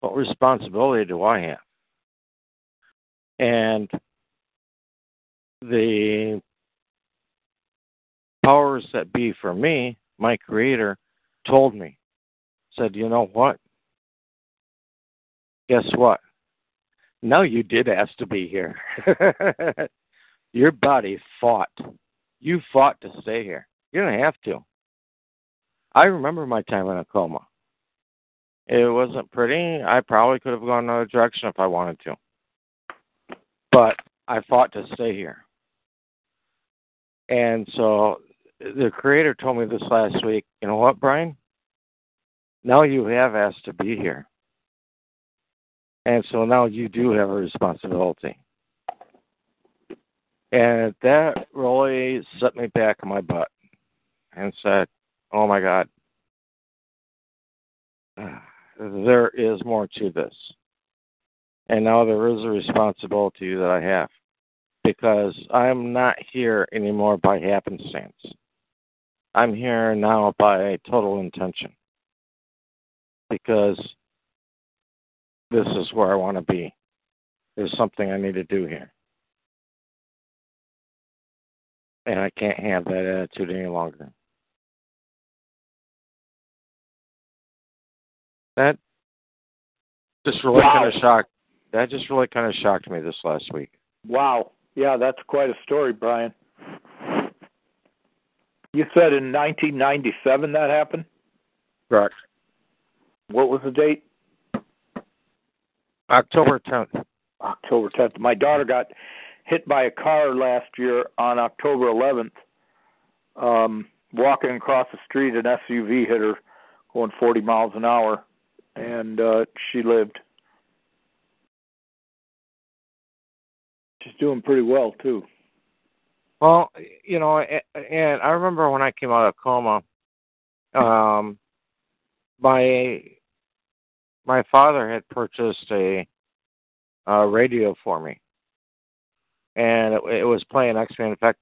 What responsibility do I have? And the powers that be for me, my creator, told me, said, you know what? Guess what? No, you did ask to be here. Your body fought. You fought to stay here. You didn't have to. I remember my time in a coma. It wasn't pretty. I probably could have gone another direction if I wanted to. But I fought to stay here. And so the creator told me this last week, you know what, Brian? Now you have asked to be here. And so now you do have a responsibility. And that really set me back in my butt and said, oh my God, there is more to this. And now there is a responsibility that I have because I'm not here anymore by happenstance. I'm here now by total intention because this is where I want to be. There's something I need to do here. And I can't have that attitude any longer. That just really wow. kind of shocked that just really kind of shocked me this last week.
Wow. Yeah, that's quite a story, Brian. You said in 1997 that happened?
Correct.
What was the date?
October 10th.
October 10th. My daughter got hit by a car last year on October 11th. Um, walking across the street, an SUV hit her going 40 miles an hour, and uh, she lived. She's doing pretty well too.
Well, you know, and I remember when I came out of coma, um, my my father had purchased a, a radio for me, and it, it was playing X Men. In fact,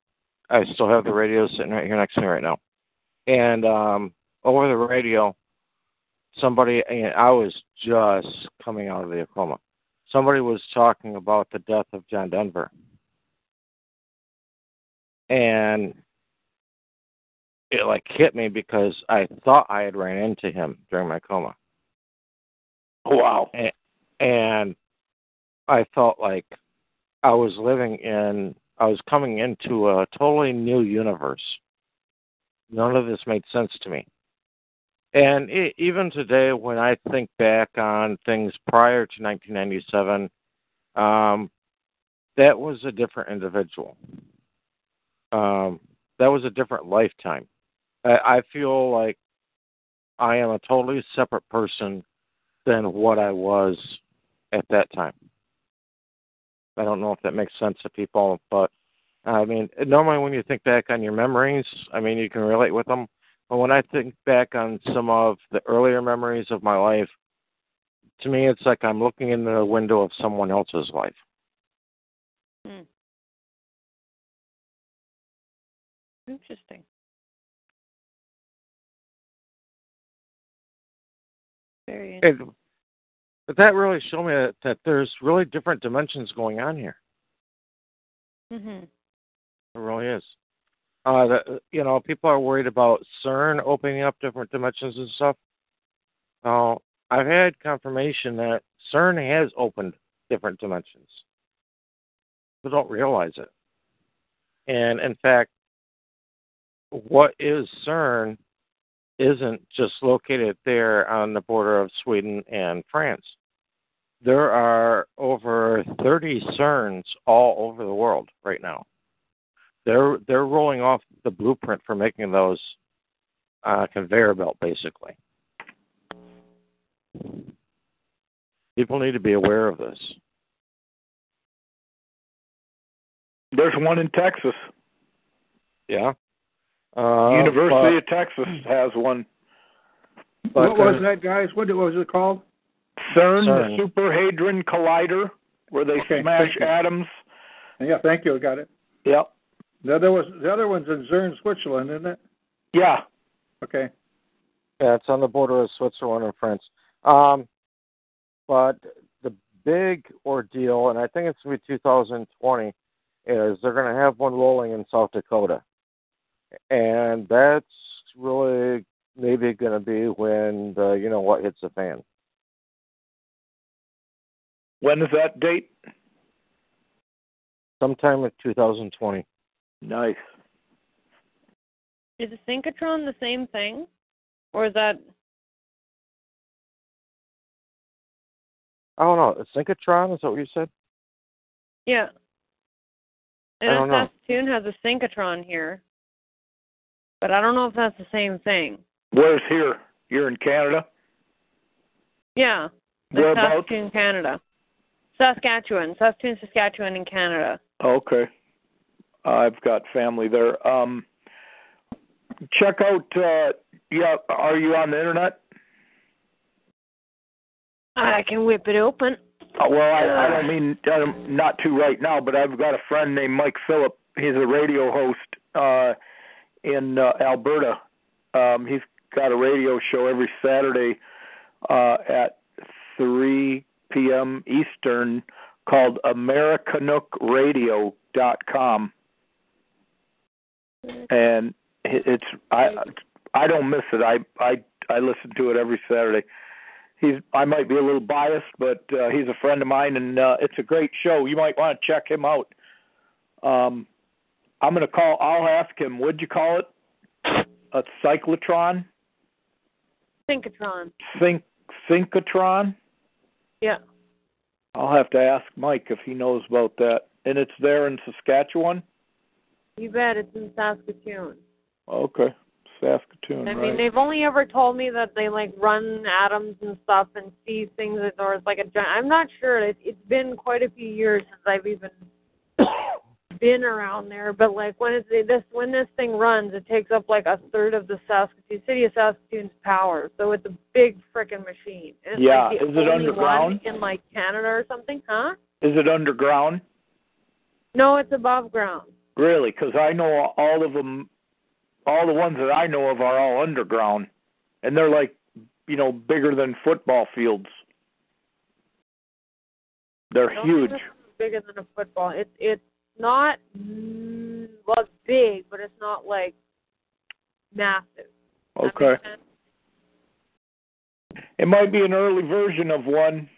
I still have the radio sitting right here next to me right now. And um, over the radio, somebody and I was just coming out of the coma. Somebody was talking about the death of John Denver. And it like hit me because I thought I had ran into him during my coma.
Wow.
And, and I felt like I was living in I was coming into a totally new universe. None of this made sense to me. And it, even today, when I think back on things prior to 1997, um, that was a different individual. Um, that was a different lifetime. I, I feel like I am a totally separate person than what I was at that time. I don't know if that makes sense to people, but I mean, normally when you think back on your memories, I mean, you can relate with them. But when I think back on some of the earlier memories of my life, to me, it's like I'm looking in the window of someone else's life.
Hmm. Interesting. Very interesting.
but that really showed me that, that there's really different dimensions going on here.
Mhm.
It really is. Uh, the, you know, people are worried about CERN opening up different dimensions and stuff. Uh, I've had confirmation that CERN has opened different dimensions. People don't realize it. And in fact, what is CERN isn't just located there on the border of Sweden and France. There are over 30 CERNs all over the world right now they're they're rolling off the blueprint for making those uh, conveyor belt, basically. People need to be aware of this.
There's one in Texas.
Yeah. Uh,
University
but,
of Texas has one.
what was that, guys? What was it called?
CERN,
CERN.
the Super Hadron Collider, where they
Okay,
smash atoms.
Yeah, thank you. I got it.
Yep.
The other was the other one's in Zurn, Switzerland, isn't it?
Yeah.
Okay.
Yeah, it's on the border of Switzerland and France. Um, but the big ordeal, and I think it's going to be 2020, is they're going to have one rolling in South Dakota. And that's really maybe going to be when the, you know what hits the fan.
When is that date?
Sometime in 2020.
Nice.
Is a synchrotron the same thing, or is that?
I don't know. Synchrotron, is that what you said?
Yeah.
I don't
And
know.
Saskatoon has a synchrotron here, but I don't know if that's the same thing.
Where's here? You're in Canada?
Yeah. in
Whereabouts?
Saskatoon, Canada. Saskatchewan, Saskatoon, Saskatchewan, in Canada.
Okay. I've got family there. Um check out uh yeah, are you on the internet?
I can whip it open.
Uh, well, I, I don't mean not to right now, but I've got a friend named Mike Phillip. He's a radio host uh, in uh, Alberta. Um, he's got a radio show every Saturday uh, at 3 p.m. Eastern called AmericanooKRadio.com, and it's I I don't miss it. I I I listen to it every Saturday. he's I might be a little biased, but uh, he's a friend of mine, and uh, it's a great show. You might want to check him out. Um, I'm going to call. I'll ask him. What'd you call it? A cyclotron?
Synchrotron.
Think synchrotron?
Yeah.
I'll have to ask Mike if he knows about that. And it's there in Saskatchewan.
You bet. It's in Saskatoon.
Okay, Saskatoon.
I
right.
mean, they've only ever told me that they like run atoms and stuff and see things, as- or it's like a giant. I'm not sure. It, it's been quite a few years since I've even been around there. But like when it's this when this thing runs, it takes up like a third of the Saskatoon city of Saskatoon's power. So it's a big frickin' machine. And it's
Yeah,
like the
is it underground?
In like Canada or something, huh?
Is it underground?
No, it's above ground.
Really? Because I know all of them. All the ones that I know of are all underground, and they're like, you know, bigger than football fields. They're
don't
huge.
bigger than a football. It's it's not mm, well, big, but it's not like massive.
Okay. It might be an early version of one.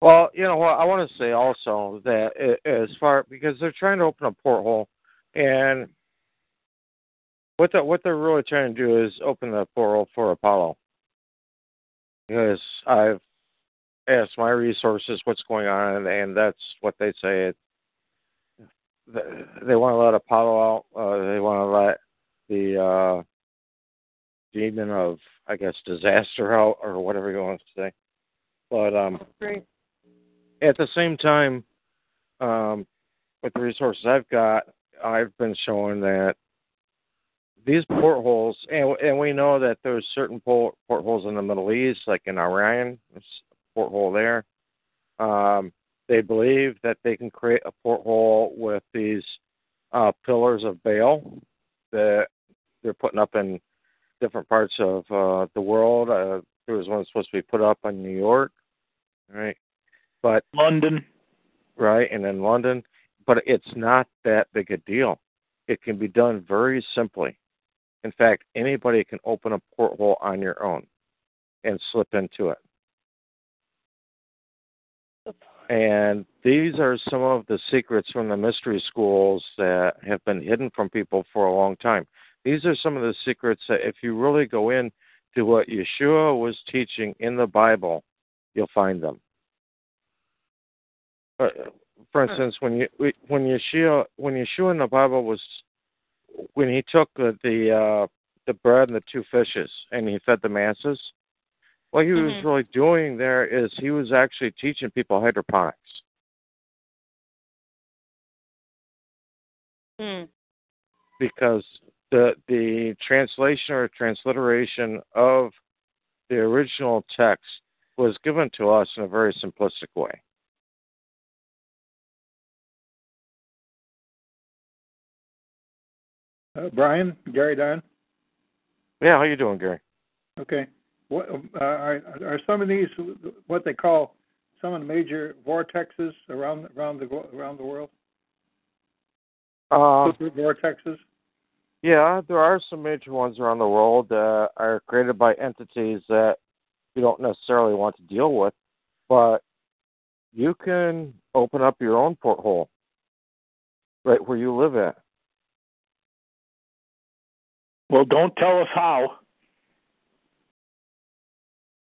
Well, you know what? I want to say also that as far because they're trying to open a porthole, and what the, what they're really trying to do is open the porthole for Apollo. Because I've asked my resources what's going on, and that's what they say. It, they want to let Apollo out. Uh, they want to let the uh, demon of, I guess, disaster out, or whatever you want to say. But um,
Great.
At the same time, um, with the resources I've got, I've been showing that these portholes, and and we know that there's certain port, portholes in the Middle East, like in Iran, there's a porthole there. Um, they believe that they can create a porthole with these uh, pillars of Baal that they're putting up in different parts of uh, the world. Uh, there was one supposed to be put up in New York, right? But
London,
right, and in London, but it's not that big a deal. It can be done very simply. In fact, anybody can open a porthole on your own and slip into it. And these are some of the secrets from the mystery schools that have been hidden from people for a long time. These are some of the secrets that, if you really go in to what Yeshua was teaching in the Bible, you'll find them. Uh, for instance, when you when Yeshua when Yeshua in the Bible was when he took the the, uh, the bread and the two fishes and he fed the masses, what he was
Mhm.
really doing there is he was actually teaching people hydroponics.
Hmm.
because the the translation or transliteration of the original text was given to us in a very simplistic way.
Uh, Brian, Gary Dunn.
Yeah, how you doing, Gary?
Okay. What uh, are are some of these what they call some of the major vortexes around around the around the world? Super vortexes.
yeah, there are some major ones around the world that are created by entities that you don't necessarily want to deal with, but you can open up your own porthole right where you live at.
Well, don't tell us how.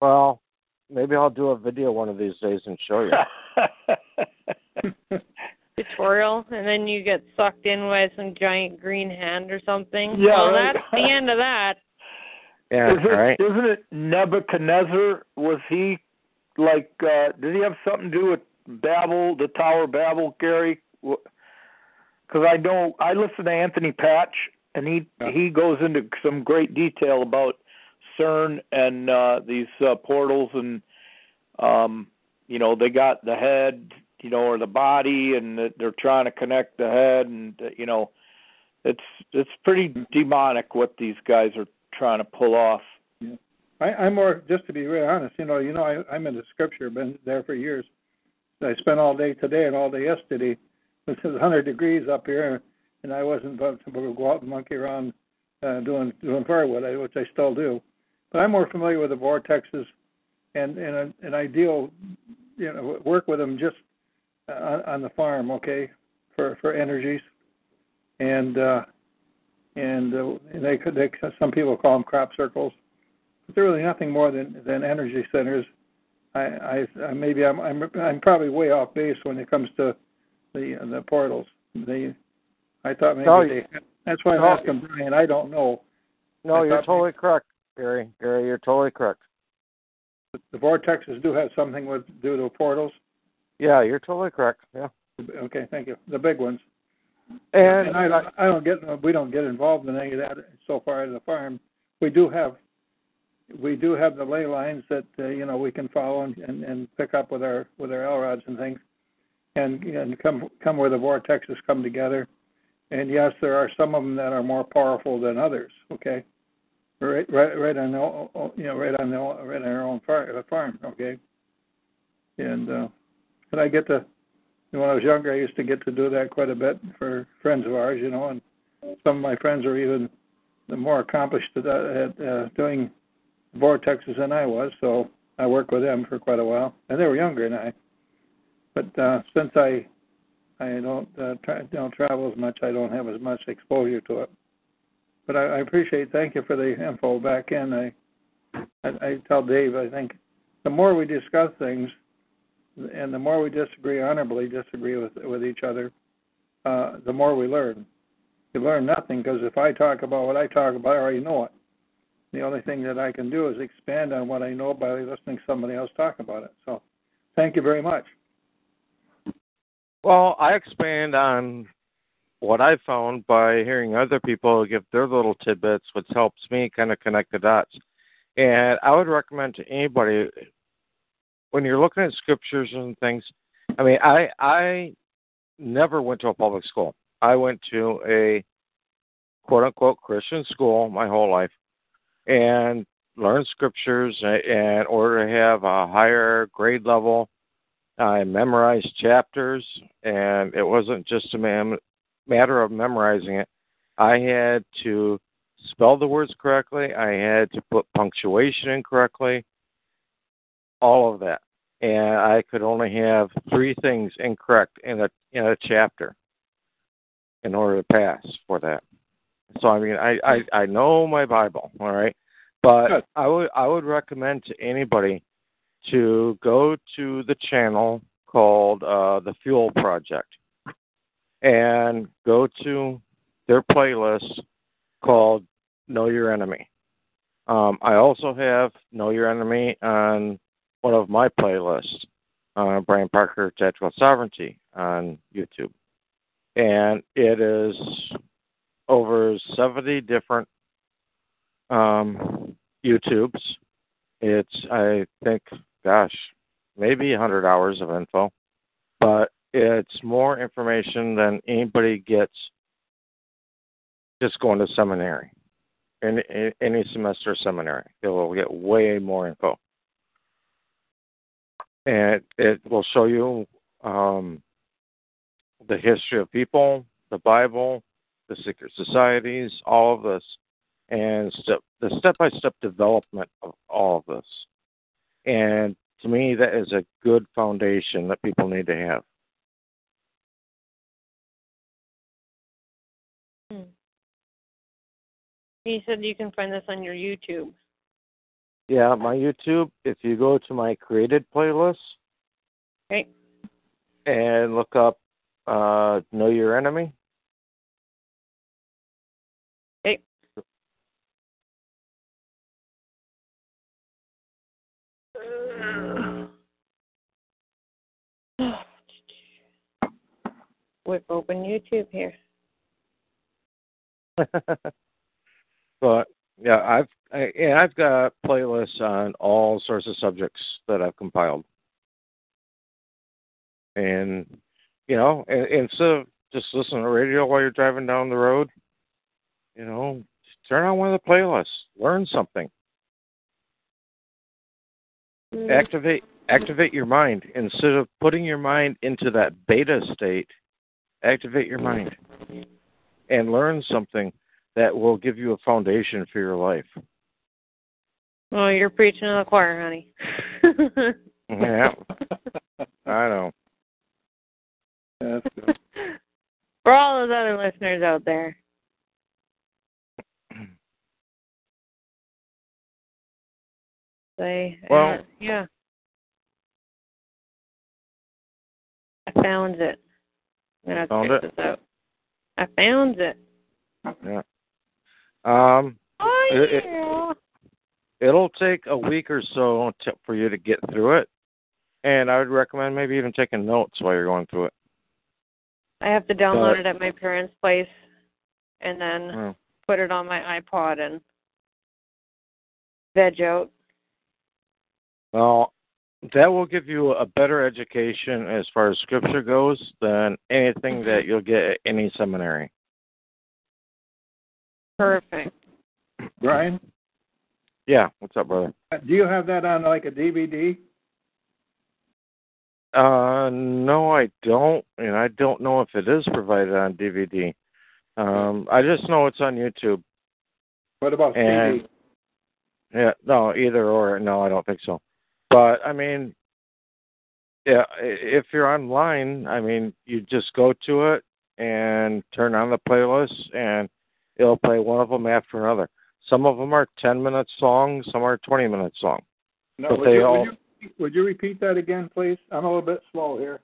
Well, maybe I'll do a video one of these days and show you.
Tutorial, and then you get sucked in by some giant green hand or something.
Yeah,
well,
right.
that's the end of that.
yeah,
Is it,
right.
Isn't it Nebuchadnezzar? Was he like? uh Did he have something to do with Babel, the Tower of Babel, Gary? Because I know I listen to Anthony Patch, and he
Yeah.
he goes into some great detail about CERN and uh these uh, portals, and um you know they got the head, you know, or the body, and they're trying to connect the head, and uh, you know, it's it's pretty demonic what these guys are trying to pull off.
I, I'm more just to be really honest. You know, you know, I, I'm in the scripture, been there for years. I spent all day today and all day yesterday. It was 100 degrees up here, and I wasn't about to go out and monkey around uh, doing doing firewood, which I still do. But I'm more familiar with the vortexes and and a, an ideal, you know, work with them just on, on the farm, okay, for for energies, and uh, and, uh, and they could they some people call them crop circles, but they're really nothing more than than energy centers. I, I, I maybe I'm I'm I'm probably way off base when it comes to the the portals. They, I thought maybe
no,
they. That's why I'm
no,
asking Brian. I don't know.
No,
I
you're totally correct, Gary. Gary, you're totally correct.
The vortexes do have something with due to portals.
Yeah, you're totally correct. Yeah.
Okay, thank you. The big ones.
And,
and I, don't, I don't get we don't get involved in any of that so far at the farm. We do have we do have the ley lines that uh, you know we can follow and, and, and pick up with our with our L rods and things, and and come come where the vortexes come together. And yes, there are some of them that are more powerful than others. Okay, right right right on the you know right on the right on our own farm. Okay, and uh, but I get to when I was younger, I used to get to do that quite a bit for friends of ours, you know, and some of my friends are even more accomplished at, at uh, doing vortexes than I was, so I worked with them for quite a while, and they were younger than I. But uh, since I I don't uh, tra- don't travel as much, I don't have as much exposure to it. But I, I appreciate. Thank you for the info back in. I, I I tell Dave. I think the more we discuss things, and the more we disagree, honorably disagree with with each other, uh, the more we learn. You learn nothing because if I talk about what I talk about, I already know it. The only thing that I can do is expand on what I know by listening to somebody else talk about it. So, thank you very much.
Well, I expand on what I found by hearing other people give their little tidbits, which helps me kind of connect the dots. And I would recommend to anybody when you're looking at scriptures and things. I mean, I I never went to a public school. I went to a quote unquote Christian school my whole life, and learned scriptures in order to have a higher grade level. I memorized chapters, and it wasn't just a man, matter of memorizing it. I had to spell the words correctly. I had to put punctuation in correctly. All of that, and I could only have three things incorrect in a in a chapter in order to pass for that. So I mean, I I, I know my Bible, all right, but Good. I would I would recommend to anybody to go to the channel called uh, the Fuel Project and go to their playlist called Know Your Enemy. Um, I also have Know Your Enemy on one of my playlists, uh, Brian Parker Tactical Sovereignty on YouTube. And it is over 70 different um, YouTubes. It's, I think, gosh, maybe 100 hours of info, but it's more information than anybody gets just going to seminary, In any semester seminary. It will get way more info. And it will show you um, the history of people, the Bible, the secret societies, all of this, and step, the step by step development of all of this. And to me, that is a good foundation that people need to have.
Hmm. You said you can find this on your YouTube.
Yeah, my YouTube, if you go to my created playlist
okay.
and look up uh, Know Your Enemy.
Whip open YouTube here.
but yeah, I've I, and I've got playlists on all sorts of subjects that I've compiled, and you know, and, instead of just listening to radio while you're driving down the road, you know, turn on one of the playlists, learn something. Mm-hmm. activate activate your mind instead of putting your mind into that beta state. Activate your mind and learn something that will give you a foundation for your life.
Well, you're preaching to the choir, honey.
yeah, I know.
That's good.
For all those other listeners out there. They,
Well-
uh, yeah. I found it. I'm gonna
Found it?
this out. I found it.
Yeah. Um,
Oh
It- it-
yeah.
it'll take a week or so to, for you to get through it, and I would recommend maybe even taking notes while you're going through it.
I have to download
But-
it at my parents' place and then
Mm.
put it on my iPod and veg out.
Well, that will give you a better education as far as scripture goes than anything that you'll get at any seminary.
Perfect.
Brian,
Yeah, what's up, brother?
do you have that on like a DVD?
Uh, no, I don't, and I don't know if it is provided on DVD. Um, I just know it's on YouTube.
What about
And
CD?
yeah, no, either or. No, I don't think so. But I mean, yeah, if you're online, I mean, you just go to it and turn on the playlist, and it'll play one of them after another. Some of them are 10 minute songs, some are 20 minute songs.
No,
but
would,
they
you,
all-
would, you, would you repeat that again, please? I'm a little bit slow here.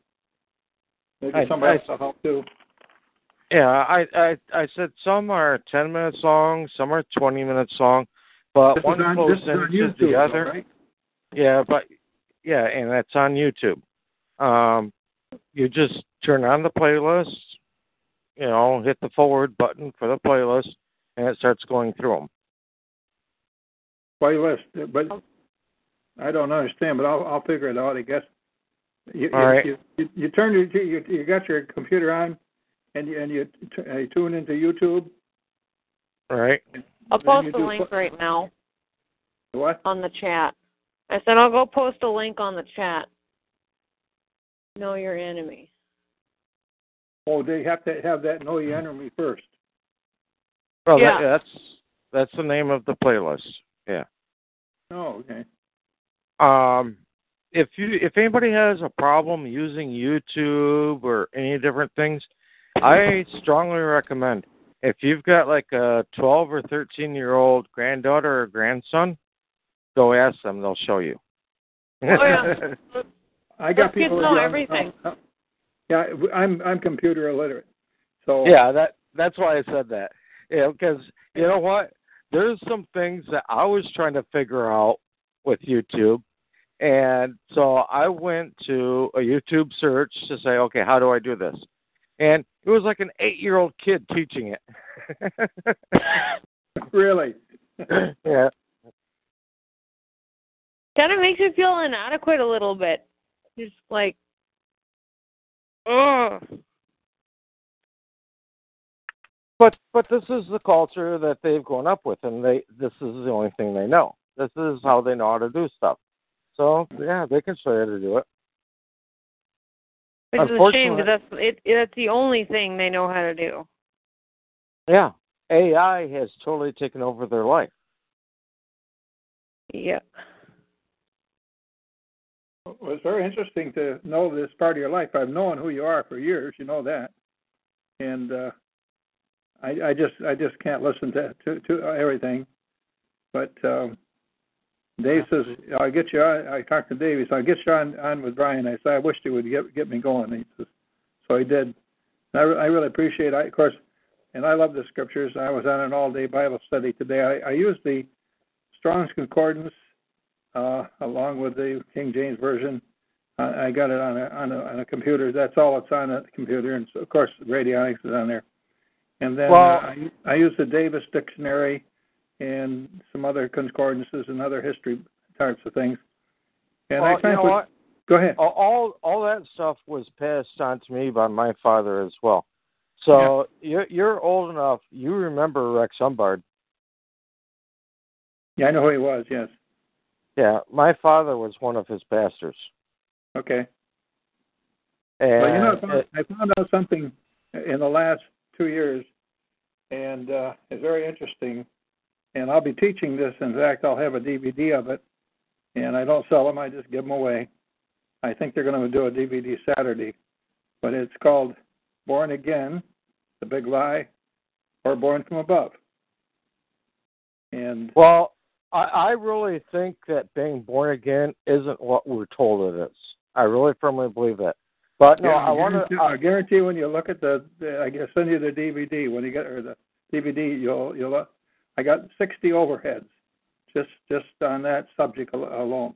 Maybe somebody else will help too.
Yeah, I I I said some are 10 minute songs, some are 20 minute song, but
This
one
on,
flows
is on YouTube,
the
though,
other.
right?
Yeah, but yeah, and that's on YouTube. Um, you just turn on the playlist, you know, hit the forward button for the playlist, and it starts going through them.
Playlist, but I don't understand, but I'll I'll figure it out. I guess. You,
All
you,
right.
you, you, you turn your you, you got your computer on, and you and you t- uh, tune into YouTube.
All right.
I'll post the link
pl-
right now
What?
on the chat. I said I'll go post a link on the chat. Know your enemy.
Oh, they have to have that know your enemy first.
Well, that,
Yeah.
that's that's the name of the playlist. Yeah.
Oh, okay.
Um, if you if anybody has a problem using YouTube or any different things, I strongly recommend if you've got like a 12 or 13 year old granddaughter or grandson, go ask them; they'll show you.
Oh yeah.
I got
Those
people.
know everything.
uh, yeah, I'm I'm computer illiterate, so
yeah, that that's why I said that. Yeah, because you know what? There's some things that I was trying to figure out with YouTube, and so I went to a YouTube search to say, okay, how do I do this? And it was like an eight-year-old kid teaching it.
really.
yeah.
Kind of makes you feel inadequate a little bit. Just like, oh,
But but this is the culture that they've grown up with, and they this is the only thing they know. This is how they know how to do stuff. So yeah, they can show you how to do it.
which is a shame because that's it. That's the only thing they know how to do.
Yeah, AI has totally taken over their life.
Yeah.
Well, it's very interesting to know this part of your life. I've known who you are for years. You know that, and uh, I, I just I just can't listen to to, to everything. But um, Dave says I'll get you on. I talked to Dave. He said I'll get you on on with Brian. I said I wished he would get get me going. He says, so he did. And I, re- I really appreciate. it. I of course, and I love the scriptures. I was on an all day Bible study today. I, I used the Strong's Concordance uh, along with the King James version. I, I got it on a, on a on a computer. That's all it's on a computer, and so, of course radionics is on there. And then
Well-
uh, I, I use the Davis Dictionary and some other concordances and other history types of things. And
well,
I
you know
what-? Go ahead.
All, all that stuff was passed on to me by my father as well. So you're you're old enough. You remember Rex Humbard?
Yeah, I know who he was. Yes.
Yeah, my father was one of his pastors.
Okay.
And
well, you know, I
it-
found, I found out something in the last two years, and uh, it's very interesting. And I'll be teaching this. In fact, I'll have a DVD of it. and I don't sell them. I just give them away. I think they're going to do a DVD Saturday, but it's called Born Again, The Big Lie, or Born from Above. And
well, I, I really think that being born again isn't what we're told it is. I really firmly believe that. But no,
yeah,
I want
to. I guarantee when you look at the, the, I guess send you the DVD when you get or the DVD, you'll you'll. I got 60 overheads, just just on that subject alone.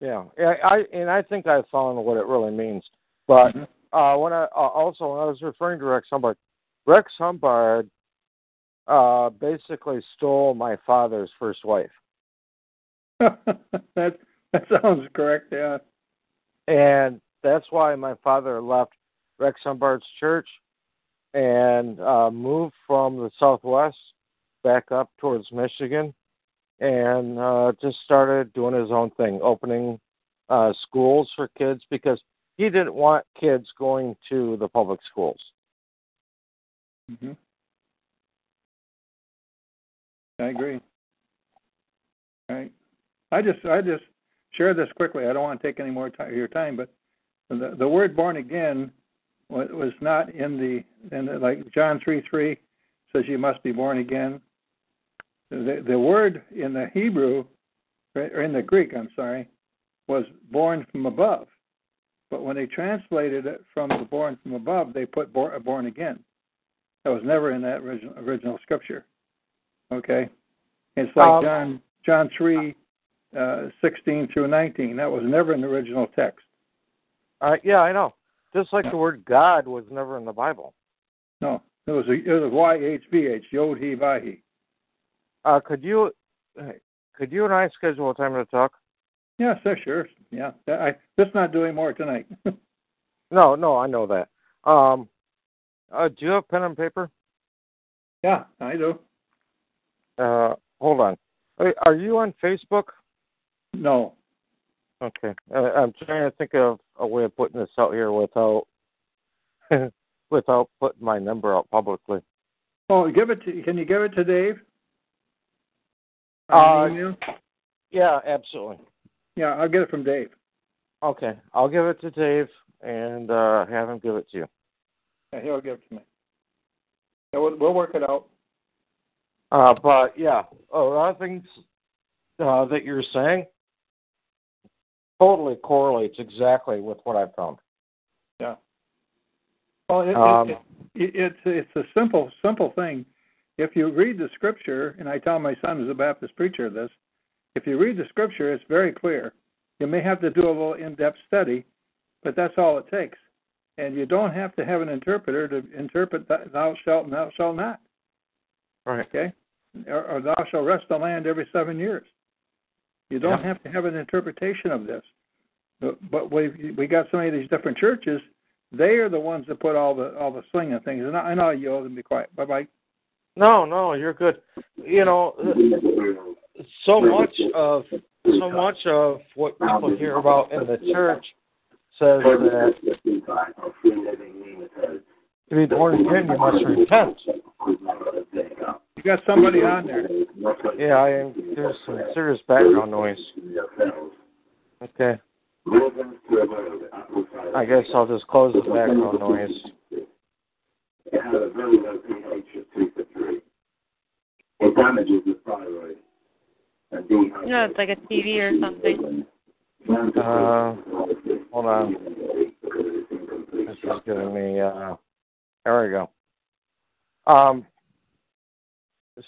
Yeah, yeah, I and I think I found what it really means. But mm-hmm. uh, when I uh, also when I was referring to Rex Humbard, Rex Humbard uh, basically stole my father's first wife.
that that sounds correct. Yeah.
And that's why my father left Rex Humbard's church and uh, moved from the Southwest back up towards Michigan and uh, just started doing his own thing, opening uh, schools for kids because he didn't want kids going to the public schools.
Mm-hmm. I agree. Right. I just I just share this quickly. I don't want to take any more of your time, but the the word born again was not in the in the, like John three three says you must be born again. The the word in the Hebrew or in the Greek, I'm sorry, was born from above. But when they translated it from the born from above, they put born, born again. That was never in that original, original scripture. Okay, it's like um, John John three uh, sixteen through nineteen. That was never in the original text.
Uh, yeah, I know. Just like the word God was never in the Bible.
No, it was a, it was Y H V H Yod He Vahi.
Uh, could you could you and I schedule a time to talk?
Yeah, so sure. Yeah, I just not doing more tonight.
no, no, I know that. Um, uh, do you have pen and paper?
Yeah, I do.
Uh, hold on. Are you on Facebook?
No.
Okay. I'm trying to think of a way of putting this out here without without putting my number out publicly.
Oh, give it to. Can you give it to Dave?
Uh, yeah, absolutely.
Yeah, I'll get it from Dave.
Okay, I'll give it to Dave and uh, have him give it to you.
Yeah, he'll give it to me. Yeah, we'll, we'll work it out.
Uh, but yeah, a lot of things uh, that you're saying totally correlates exactly with what I found.
Yeah. Well, it, um, it, it, it's it's a simple simple thing. If you read the scripture, and I tell my son who's a Baptist preacher this, if you read the scripture, it's very clear. You may have to do a little in-depth study, but that's all it takes. And you don't have to have an interpreter to interpret thou shalt and thou shalt not.
Right.
Okay? Or, or thou shalt rest the land every seven years. You don't yeah. have to have an interpretation of this. But, but we we got so many of these different churches. They are the ones that put all the all the sling and things. And I, I know you all and be quiet. Bye bye.
No, no, you're good. You know, so much of so much of what people hear about in the church says that to be born again, you must repent.
You got somebody on there.
Yeah, I am. There's some serious background noise. Okay. I guess I'll just close the background noise.
It had a very low pH of two to three. It damages the thyroid.
No, it's like a TV or something.
Uh, hold on. This is giving me. Uh, there we go. Um,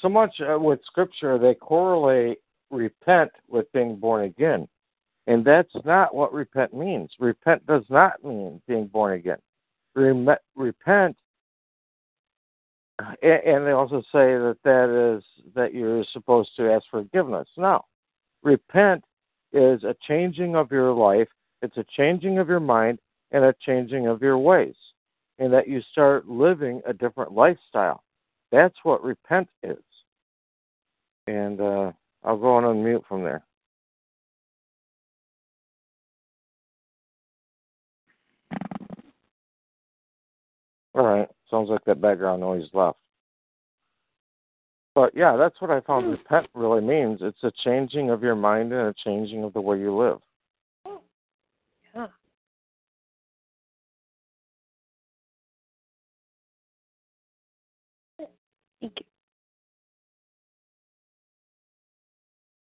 so much uh, with Scripture, they correlate repent with being born again. And that's not what repent means. Repent does not mean being born again. Repent, and they also say that that is that you're supposed to ask forgiveness. No, repent is a changing of your life. It's a changing of your mind and a changing of your ways, and that you start living a different lifestyle. That's what repent is. And uh, I'll go on unmute from there. All right. Sounds like that background noise left. But yeah, that's what I found repent really means. It's a changing of your mind and a changing of the way you live.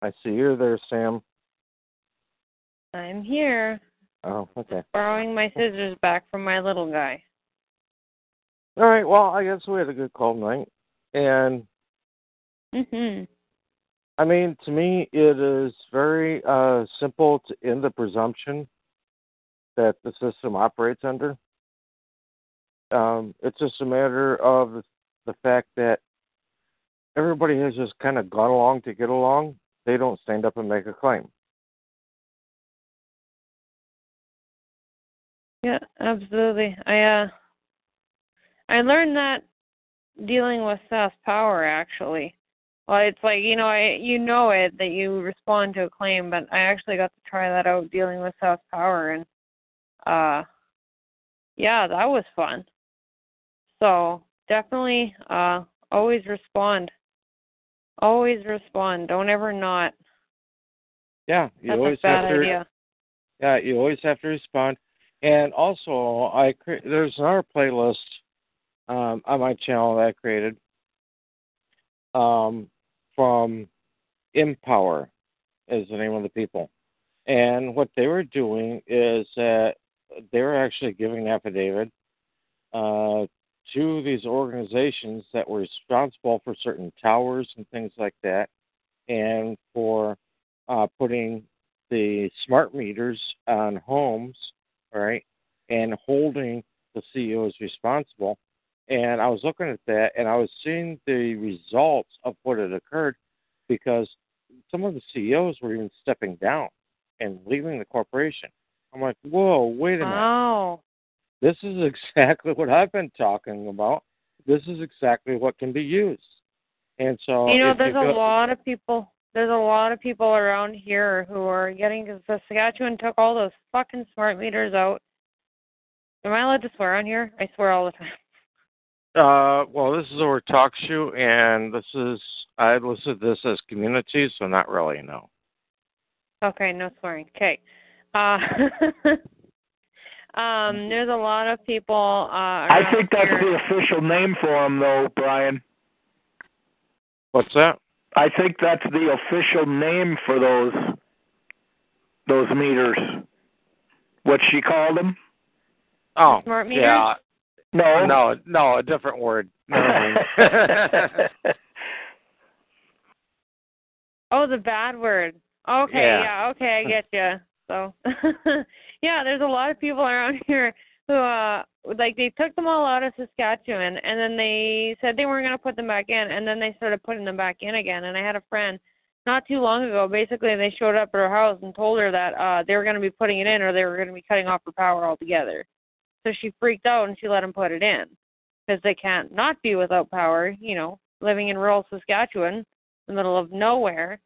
I see you're there, Sam.
I'm here.
Oh, okay.
Borrowing my scissors back from my little guy.
All right. Well, I guess we had a good call night, and
Mhm.
I mean, to me, it is very uh, simple to end the presumption that the system operates under. Um, it's just a matter of the fact that everybody has just kind of gone along to get along. They don't stand up and make a claim.
Yeah, absolutely. I uh I learned that dealing with South Power actually. Well, it's like, you know, I you know it that you respond to a claim, but I actually got to try that out dealing with South Power and uh yeah, that was fun. So, definitely uh always respond. Always respond. Don't ever not.
Yeah, you
That's
always
a bad
have to.
idea.
Yeah, you always have to respond. And also, I cre- there's another playlist um, on my channel that I created um, from Empower is the name of the people. And what they were doing is that they were actually giving an affidavit uh, to these organizations that were responsible for certain towers and things like that, and for uh, putting the smart meters on homes, right, and holding the CEOs responsible. And I was looking at that, and I was seeing the results of what had occurred because some of the CEOs were even stepping down and leaving the corporation. I'm like, whoa, wait a minute.
Wow.
This is exactly what I've been talking about. This is exactly what can be used. And so,
you know, there's
you
a lot of people. There's a lot of people around here who are getting because Saskatchewan took all those fucking smart meters out. Am I allowed to swear on here? I swear all the time.
Uh, well, this is our talk show, and this is I listed this as community, so not really, no.
Okay, no swearing. Okay. Uh, um, there's a lot of people. Uh,
I think that's
here.
the official name for them, though, Brian.
What's that?
I think that's the official name for those those meters. What she called them?
Oh,
Smart meters?
yeah.
No,
no, no, a different word. No.
Oh, the bad word. Okay,
Yeah.
yeah, okay, I get you. So, yeah, there's a lot of people around here who, uh, like, they took them all out of Saskatchewan, and then they said they weren't going to put them back in, and then they started putting them back in again. And I had a friend not too long ago. Basically, they showed up at her house and told her that uh they were going to be putting it in, or they were going to be cutting off her power altogether. So she freaked out and she let them put it in because they can't not be without power. You know, living in rural Saskatchewan, in the middle of nowhere,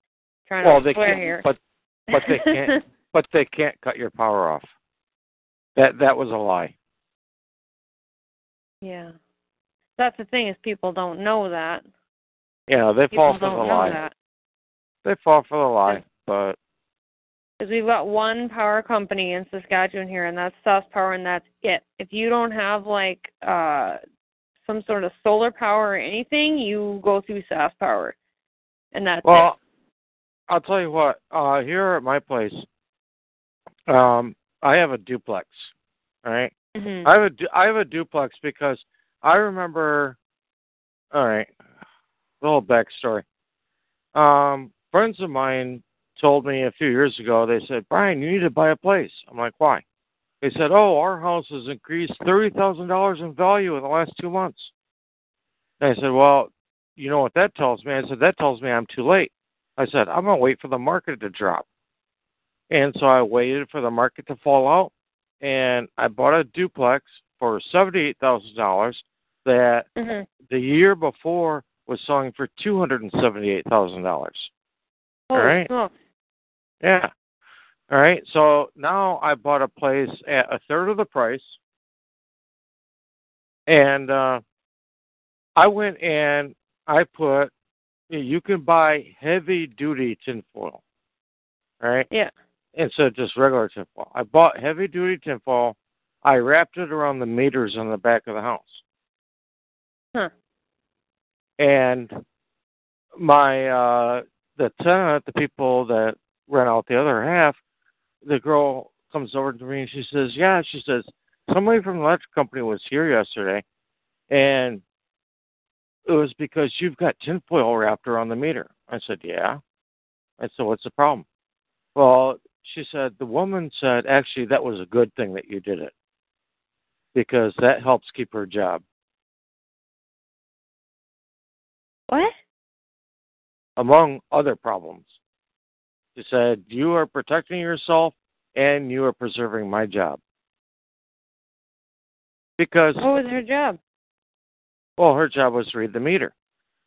trying
well,
to swear here.
but but they can't, but they can't cut your power off. That that was a lie.
yeah, that's the thing is people don't know that.
Yeah, they
People
fall for the lie.
that
They fall for the lie, but
because we've got one power company in Saskatchewan here, and that's SaskPower, and that's it. If you don't have like uh some sort of solar power or anything, you go through SaskPower, and that's
well, I'll tell you what. Uh, here at my place, um, I have a duplex. Right.
Mhm.
I have a du- I have a duplex because I remember. All right, a little backstory. Um, friends of mine told me a few years ago. They said, "Brian, you need to buy a place." I'm like, "Why?" They said, "Oh, our house has increased thirty thousand dollars in value in the last two months." And I said, "Well, you know what that tells me?" I said, "That tells me I'm too late." I said, "I'm gonna wait for the market to drop." And so I waited for the market to fall out, and I bought a duplex for seventy-eight thousand dollars. That
Mhm.
the year before was selling for two hundred and seventy-eight thousand dollars.
Holy
All right. Yeah. All right. So now I bought a place at a third of the price, and uh, I went and I put you can buy heavy duty tinfoil, right?
Yeah.
Instead of just regular tinfoil. I bought heavy duty tinfoil. I wrapped it around the meters on the back of the house.
Huh.
And my uh the tenant, the people that rent out the other half, the girl comes over to me and she says, Yeah, she says, somebody from the electric company was here yesterday and it was because you've got tinfoil wrapped around the meter. I said, Yeah. I said, What's the problem? Well, she said, The woman said, Actually, that was a good thing that you did it because that helps keep her job.
What?
Among other problems. She said, You are protecting yourself and you are preserving my job. Because.
What was her job?
Well, her job was to read the meter.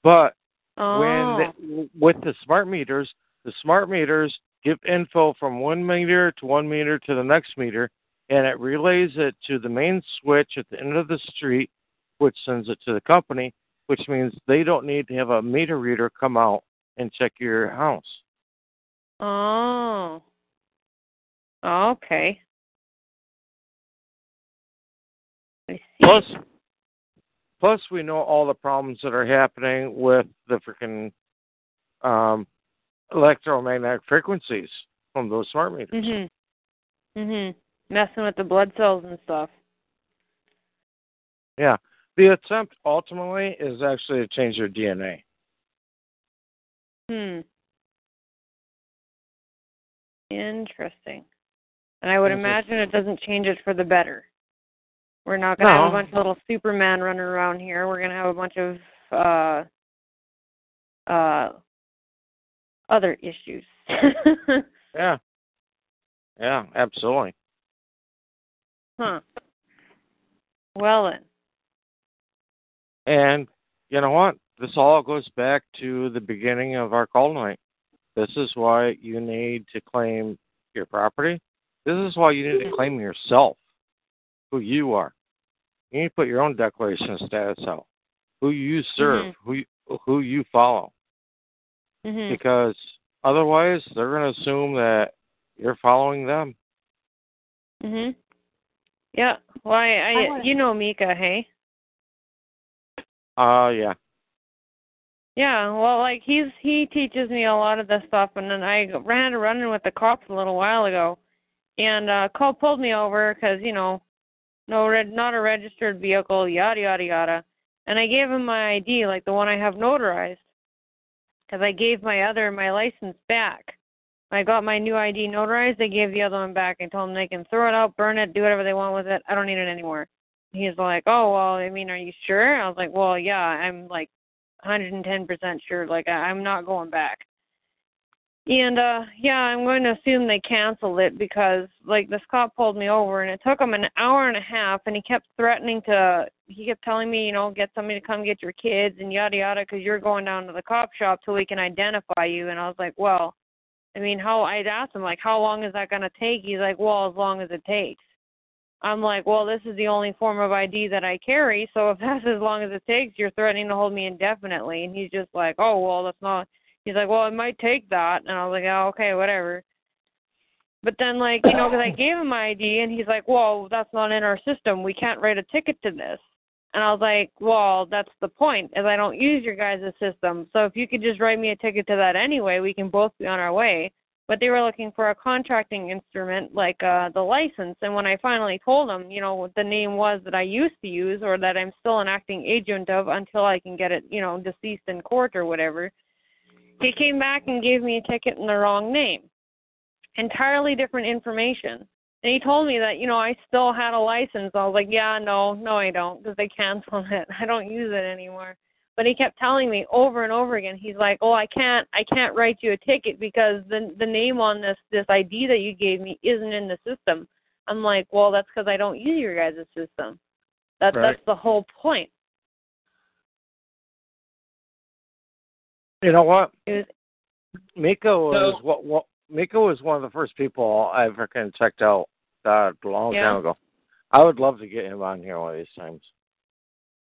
But
Oh.
when the, with the smart meters, the smart meters give info from one meter to one meter to the next meter, and it relays it to the main switch at the end of the street, which sends it to the company, which means they don't need to have a meter reader come out and check your house.
Oh. Okay.
Plus, plus we know all the problems that are happening with the freaking um, electromagnetic frequencies from those smart meters.
Mhm. Mhm. Messing with the blood cells and stuff.
Yeah. The attempt ultimately is actually to change your DNA.
Hmm. Interesting. And I would imagine it doesn't change it for the better. We're not gonna have a bunch of little Superman running around here. We're gonna have a bunch of uh uh other issues.
Yeah. Yeah, absolutely.
huh. Well then.
And you know what? This all goes back to the beginning of our call tonight. This is why you need to claim your property. This is why you need to claim yourself, who you are. You need to put your own declaration of status out, who you serve,
Mhm.
who you, who you follow.
Mhm.
Because otherwise, they're going to assume that you're following them.
Mhm. Yeah. Well, I, I
wanna-
you know Mika, hey?
Uh, yeah.
Yeah, well, like he's he teaches me a lot of this stuff, and then I ran a running with the cops a little while ago, and uh, cop pulled me over because you know, no red, not a registered vehicle, yada yada yada, and I gave him my ID, like the one I have notarized, because I gave my other my license back. I got my new ID notarized. They gave the other one back. I told them they can throw it out, burn it, do whatever they want with it. I don't need it anymore. He's like, oh well, I mean, are you sure? I was like, well, yeah, I'm like 110% sure. Like I'm not going back. And uh yeah, I'm going to assume they canceled it because like this cop pulled me over and it took him an hour and a half and he kept threatening to he kept telling me, you know, get somebody to come get your kids and yada yada cuz you're going down to the cop shop till we can identify you and I was like, "Well, I mean, how I'd asked him like, "How long is that going to take?" He's like, "Well, as long as it takes." I'm like, well, this is the only form of ID that I carry, so if that's as long as it takes, you're threatening to hold me indefinitely. And he's just like, oh, well, that's not. He's like, well, it might take that. And I was like, oh, okay, whatever. But then, like, you know, because I gave him my ID, and he's like, well, that's not in our system. We can't write a ticket to this. And I was like, well, that's the point, is I don't use your guys' system. So if you could just write me a ticket to that anyway, we can both be on our way but they were looking for a contracting instrument like uh the license and when i finally told them you know what the name was that i used to use or that i'm still an acting agent of until i can get it you know deceased in court or whatever he came back and gave me a ticket in the wrong name. Entirely different information. And he told me that you know i still had a license. I was like yeah no no i don't because they canceled it. I don't use it anymore. But he kept telling me over and over again he's like oh i can't i can't write you a ticket because the the name on this this id that you gave me isn't in the system. I'm like well that's because i don't use your guys' system. That
Right.
that's the whole point
You know what?
it
Miko was
So-
what, what Miko was one of the first people I ever kind of checked out uh, a long
Yeah.
time ago. I would love to get him on here one of these times.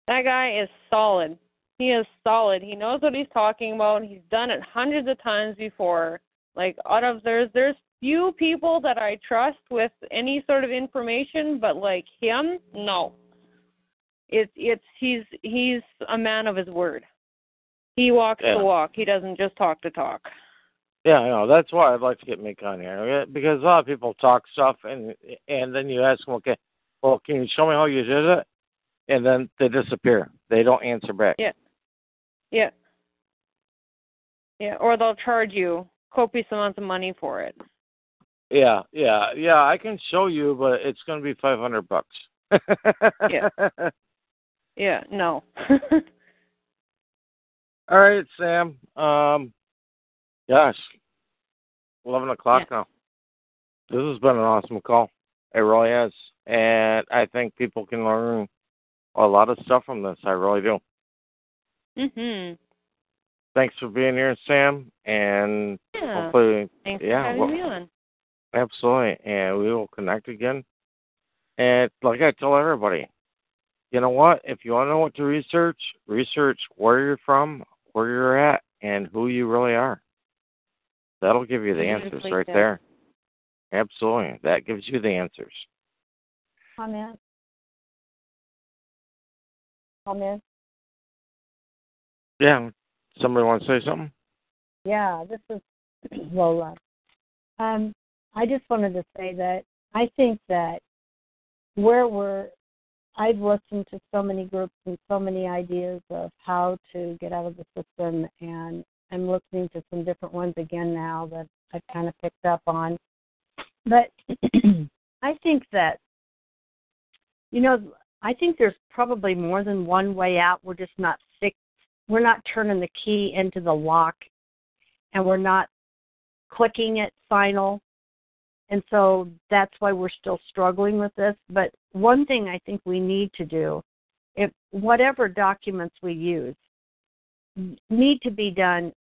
that guy is solid He is solid. He knows what he's talking about. He's done it hundreds of times before. Like out of there's there's few people that I trust with any sort of information, but like him, no. It's it's he's he's a man of his word. He walks
Yeah.
the walk. He doesn't just talk the talk.
Yeah, I know. That's why I'd like to get Mick on here because a lot of people talk stuff and and then you ask them, okay, well, can you show me how you did it? And then they disappear. They don't answer back.
Yeah. Yeah. Yeah, or they'll charge you copious amounts of money for it.
Yeah, yeah, yeah. I can show you, but it's going to be five hundred bucks.
Yeah. Yeah, no.
All right, Sam. Um, gosh, eleven o'clock now. This has been an awesome call. It really has, and I think people can learn a lot of stuff from this. I really do.
mhm.
Thanks for being here, Sam, and
Yeah.
hopefully,
Thanks
yeah,
for having
well,
me on.
absolutely, and we will connect again. And like I tell everybody, you know what? If you want to know what to research, research where you're from, where you're at, and who you really are. That'll give you the answers right there. Absolutely, that gives you the answers.
Comment? Comment?
Yeah. Somebody want to say something?
Yeah, this is Lola. Um, I just wanted to say that I think that where we're, I've listened to so many groups and so many ideas of how to get out of the system, and I'm listening to some different ones again now that I've kind of picked up on. But I think that, you know, I think there's probably more than one way out. We're just not fix, we're not turning the key into the lock, and we're not clicking it final. And so that's why we're still struggling with this. But one thing I think we need to do, if whatever documents we use need to be done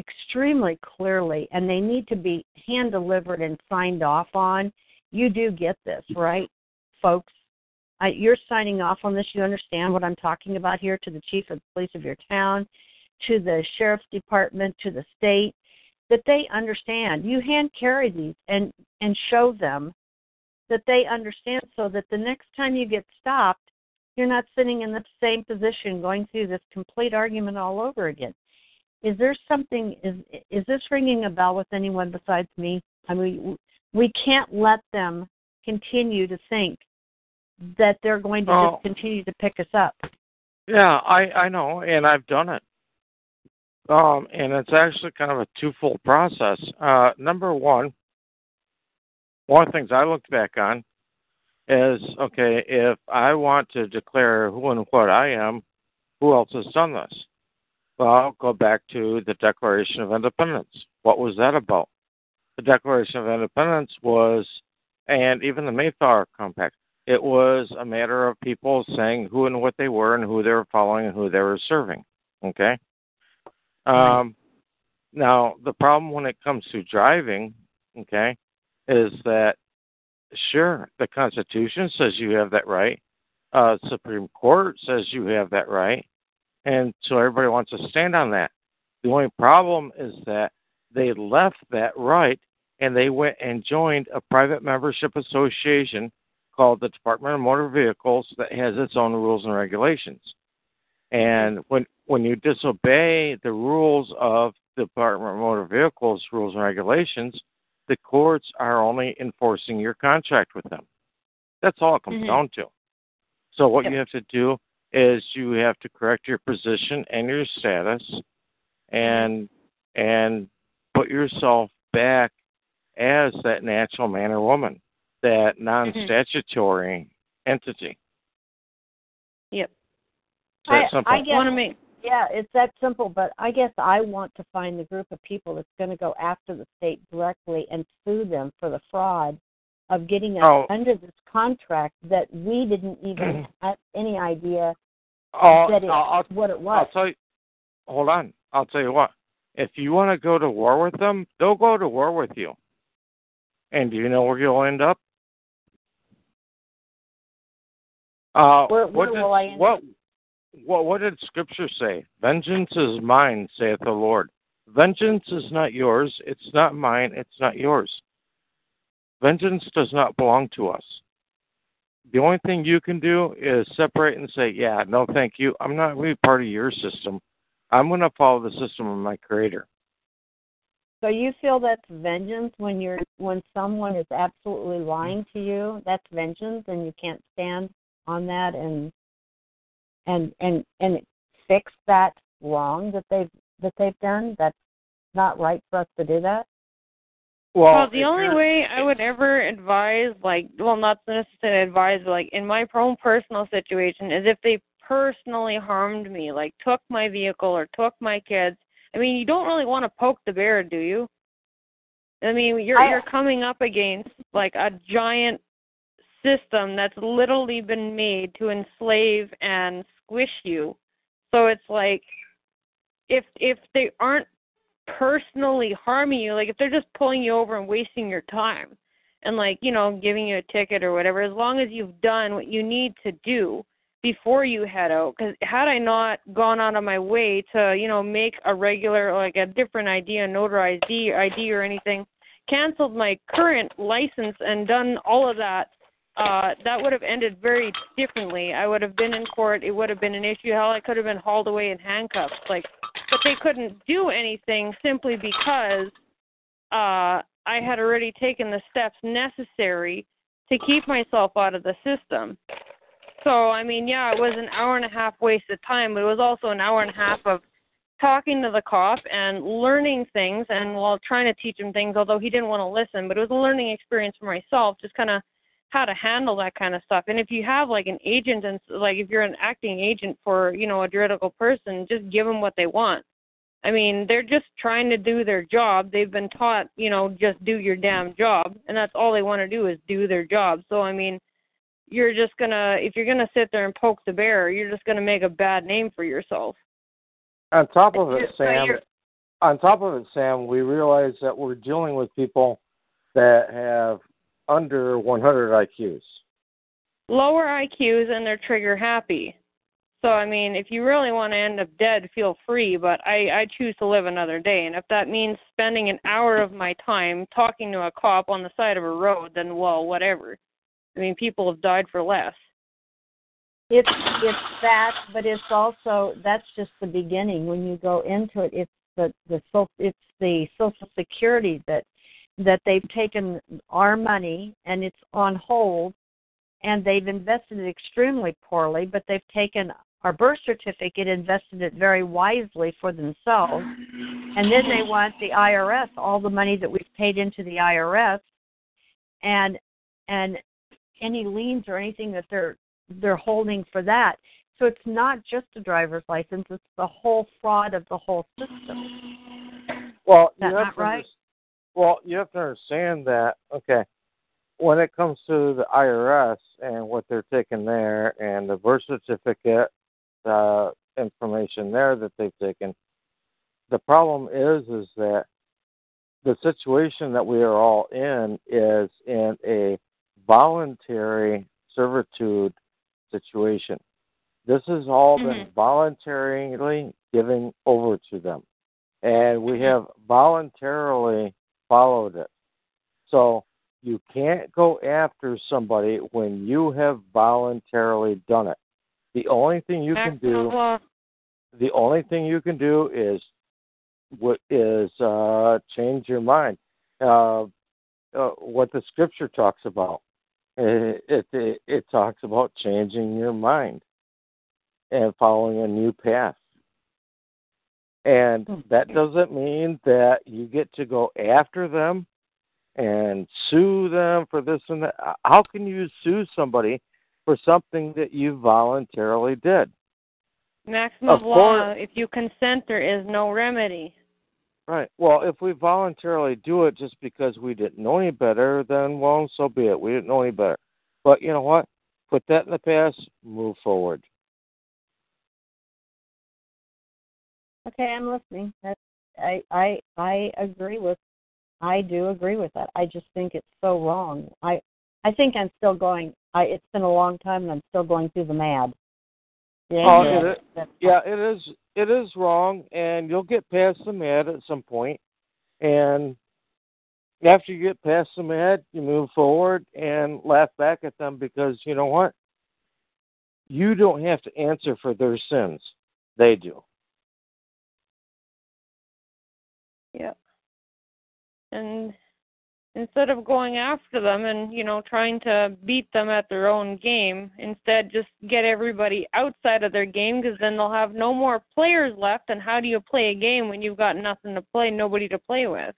extremely clearly and they need to be hand delivered and signed off on. You do get this, right, folks? I, you're signing off on this. You understand what I'm talking about here to the chief of police of your town, to the sheriff's department, to the state, that they understand. You hand carry these and and show them that they understand, so that the next time you get stopped, you're not sitting in the same position going through this complete argument all over again. Is there something? Is is this ringing a bell with anyone besides me? I mean, we can't let them continue to think that they're going to
Oh.
just continue to pick us up.
Yeah, I I know, and I've done it. Um, and it's actually kind of a twofold process. Uh, number one, one of the things I looked back on is okay, if I want to declare who and what I am, who else has done this? Well, I'll go back to the Declaration of Independence. What was that about? The Declaration of Independence was, and even the Mayflower Compact, it was a matter of people saying who and what they were and who they were following and who they were serving. Okay? Um, now, the problem when it comes to driving, okay, is that sure, the Constitution says you have that right. Uh, Supreme Court says you have that right. And so everybody wants to stand on that. The only problem is that they left that right and they went and joined a private membership association called the Department of Motor Vehicles that has its own rules and regulations. And when when you disobey the rules of the Department of Motor Vehicles rules and regulations, the courts are only enforcing your contract with them. That's all it comes
Mhm.
down to. So what you have to do is you have to correct your position and your status and and put yourself back as that natural man or woman, that non statutory entity.
Yep.
It's that
I,
simple.
I guess, yeah, it's that simple. But I guess I want to find the group of people that's going to go after the state directly and sue them for the fraud of getting us
Oh.
under this contract that we didn't even have any idea
Oh,
that it,
I'll- I'll-
what it
I'll
was.
tell you. Hold on. I'll tell you what. If you want to go to war with them, they'll go to war with you. And do you know where you'll end up? Uh,
Where- where I end
what, Well, what did Scripture say? Vengeance is mine, saith the Lord. Vengeance is not yours. It's not mine. It's not yours. Vengeance does not belong to us. The only thing you can do is separate and say, Yeah, no, thank you. I'm not really part of your system. I'm going to follow the system of my Creator.
So you feel that's vengeance when you're when someone is absolutely lying to you? That's vengeance, and you can't stand on that and and and and fix that wrong that they've that they've done. That's not right for us to do that.
Well,
well the only way I would ever advise, like, well, not necessarily advise, but like in my own personal situation, is if they personally harmed me, like took my vehicle or took my kids. I mean, you don't really want to poke the bear, do you? I mean, you're
I,
you're coming up against like a giant system that's literally been made to enslave and squish you. So it's like if if they aren't personally harming you, like if they're just pulling you over and wasting your time and like, you know, giving you a ticket or whatever, as long as you've done what you need to do before you head out because had i not gone out of my way to you know make a regular like a different id a notarized id or anything canceled my current license and done all of that uh that would have ended very differently. I would have been in court. It would have been an issue. Hell i could have been hauled away in handcuffs. Like but they couldn't do anything simply because uh i had already taken the steps necessary to keep myself out of the system. So, I mean, yeah, it was an hour and a half wasted time, but it was also an hour and a half of talking to the cop and learning things and while trying to teach him things, although he didn't want to listen, but it was a learning experience for myself, just kind of how to handle that kind of stuff. And if you have like an agent and like if you're an acting agent for, you know, a juridical person, just give them what they want. I mean, they're just trying to do their job. They've been taught, you know, just do your damn job, and that's all they want to do is do their job. So, I mean, you're just gonna if you're gonna sit there and poke the bear, you're just gonna make a bad name for yourself.
On top of it, Sam. on top of it, Sam, we realize that we're dealing with people that have under 100 IQs.
Lower IQs and they're trigger happy. So I mean, if you really want to end up dead, feel free. But I I choose to live another day, and if that means spending an hour of my time talking to a cop on the side of a road, then well, whatever. I mean, people have died for less.
It's it's that, but it's also that's just the beginning. When you go into it, it's the the so it's the Social Security that that they've taken our money and it's on hold, and they've invested it extremely poorly. But they've taken our birth certificate, invested it very wisely for themselves, and then they want the IRS all the money that we've paid into the IRS, and and any liens or anything that they're they're holding for that. So it's not just a driver's license; it's the whole fraud of the whole system.
Well,
Is that
you have
right?
Well, you have to understand that. Okay, when it comes to the IRS and what they're taking there, and the birth certificate, the information there that they've taken, the problem is is that the situation that we are all in is in a voluntary servitude situation. This has all been mm-hmm. voluntarily given over to them. And we mm-hmm. have voluntarily followed it. So you can't go after somebody when you have voluntarily done it. The only thing you can do the only thing you can do is what is uh change your mind. Uh, uh what the scripture talks about. It, it it it talks about changing your mind and following a new path. And hmm. that doesn't mean that you get to go after them and sue them for this and that. How can you sue somebody for something that you voluntarily did?
Maxim
Of
law. If you consent, there is no remedy.
Right. Well, if we voluntarily do it just because we didn't know any better, then well, so be it. We didn't know any better. But you know what? Put that in the past. Move forward.
Okay, I'm listening. That's, I I I agree with. I do agree with that. I just think it's so wrong. I I think I'm still going. I it's been a long time, and I'm still going through the mad. Yeah,
Oh,
yeah,
it is, yeah, it is. It is wrong, and you'll get past the mad at some point. point, and after you get past the mad, you move forward and laugh back at them because you know what? You don't have to answer for their sins; they do.
Yeah. And instead of going after them and, you know, trying to beat them at their own game, instead just get everybody outside of their game because then they'll have no more players left. And how do you play a game when you've got nothing to play, nobody to play with?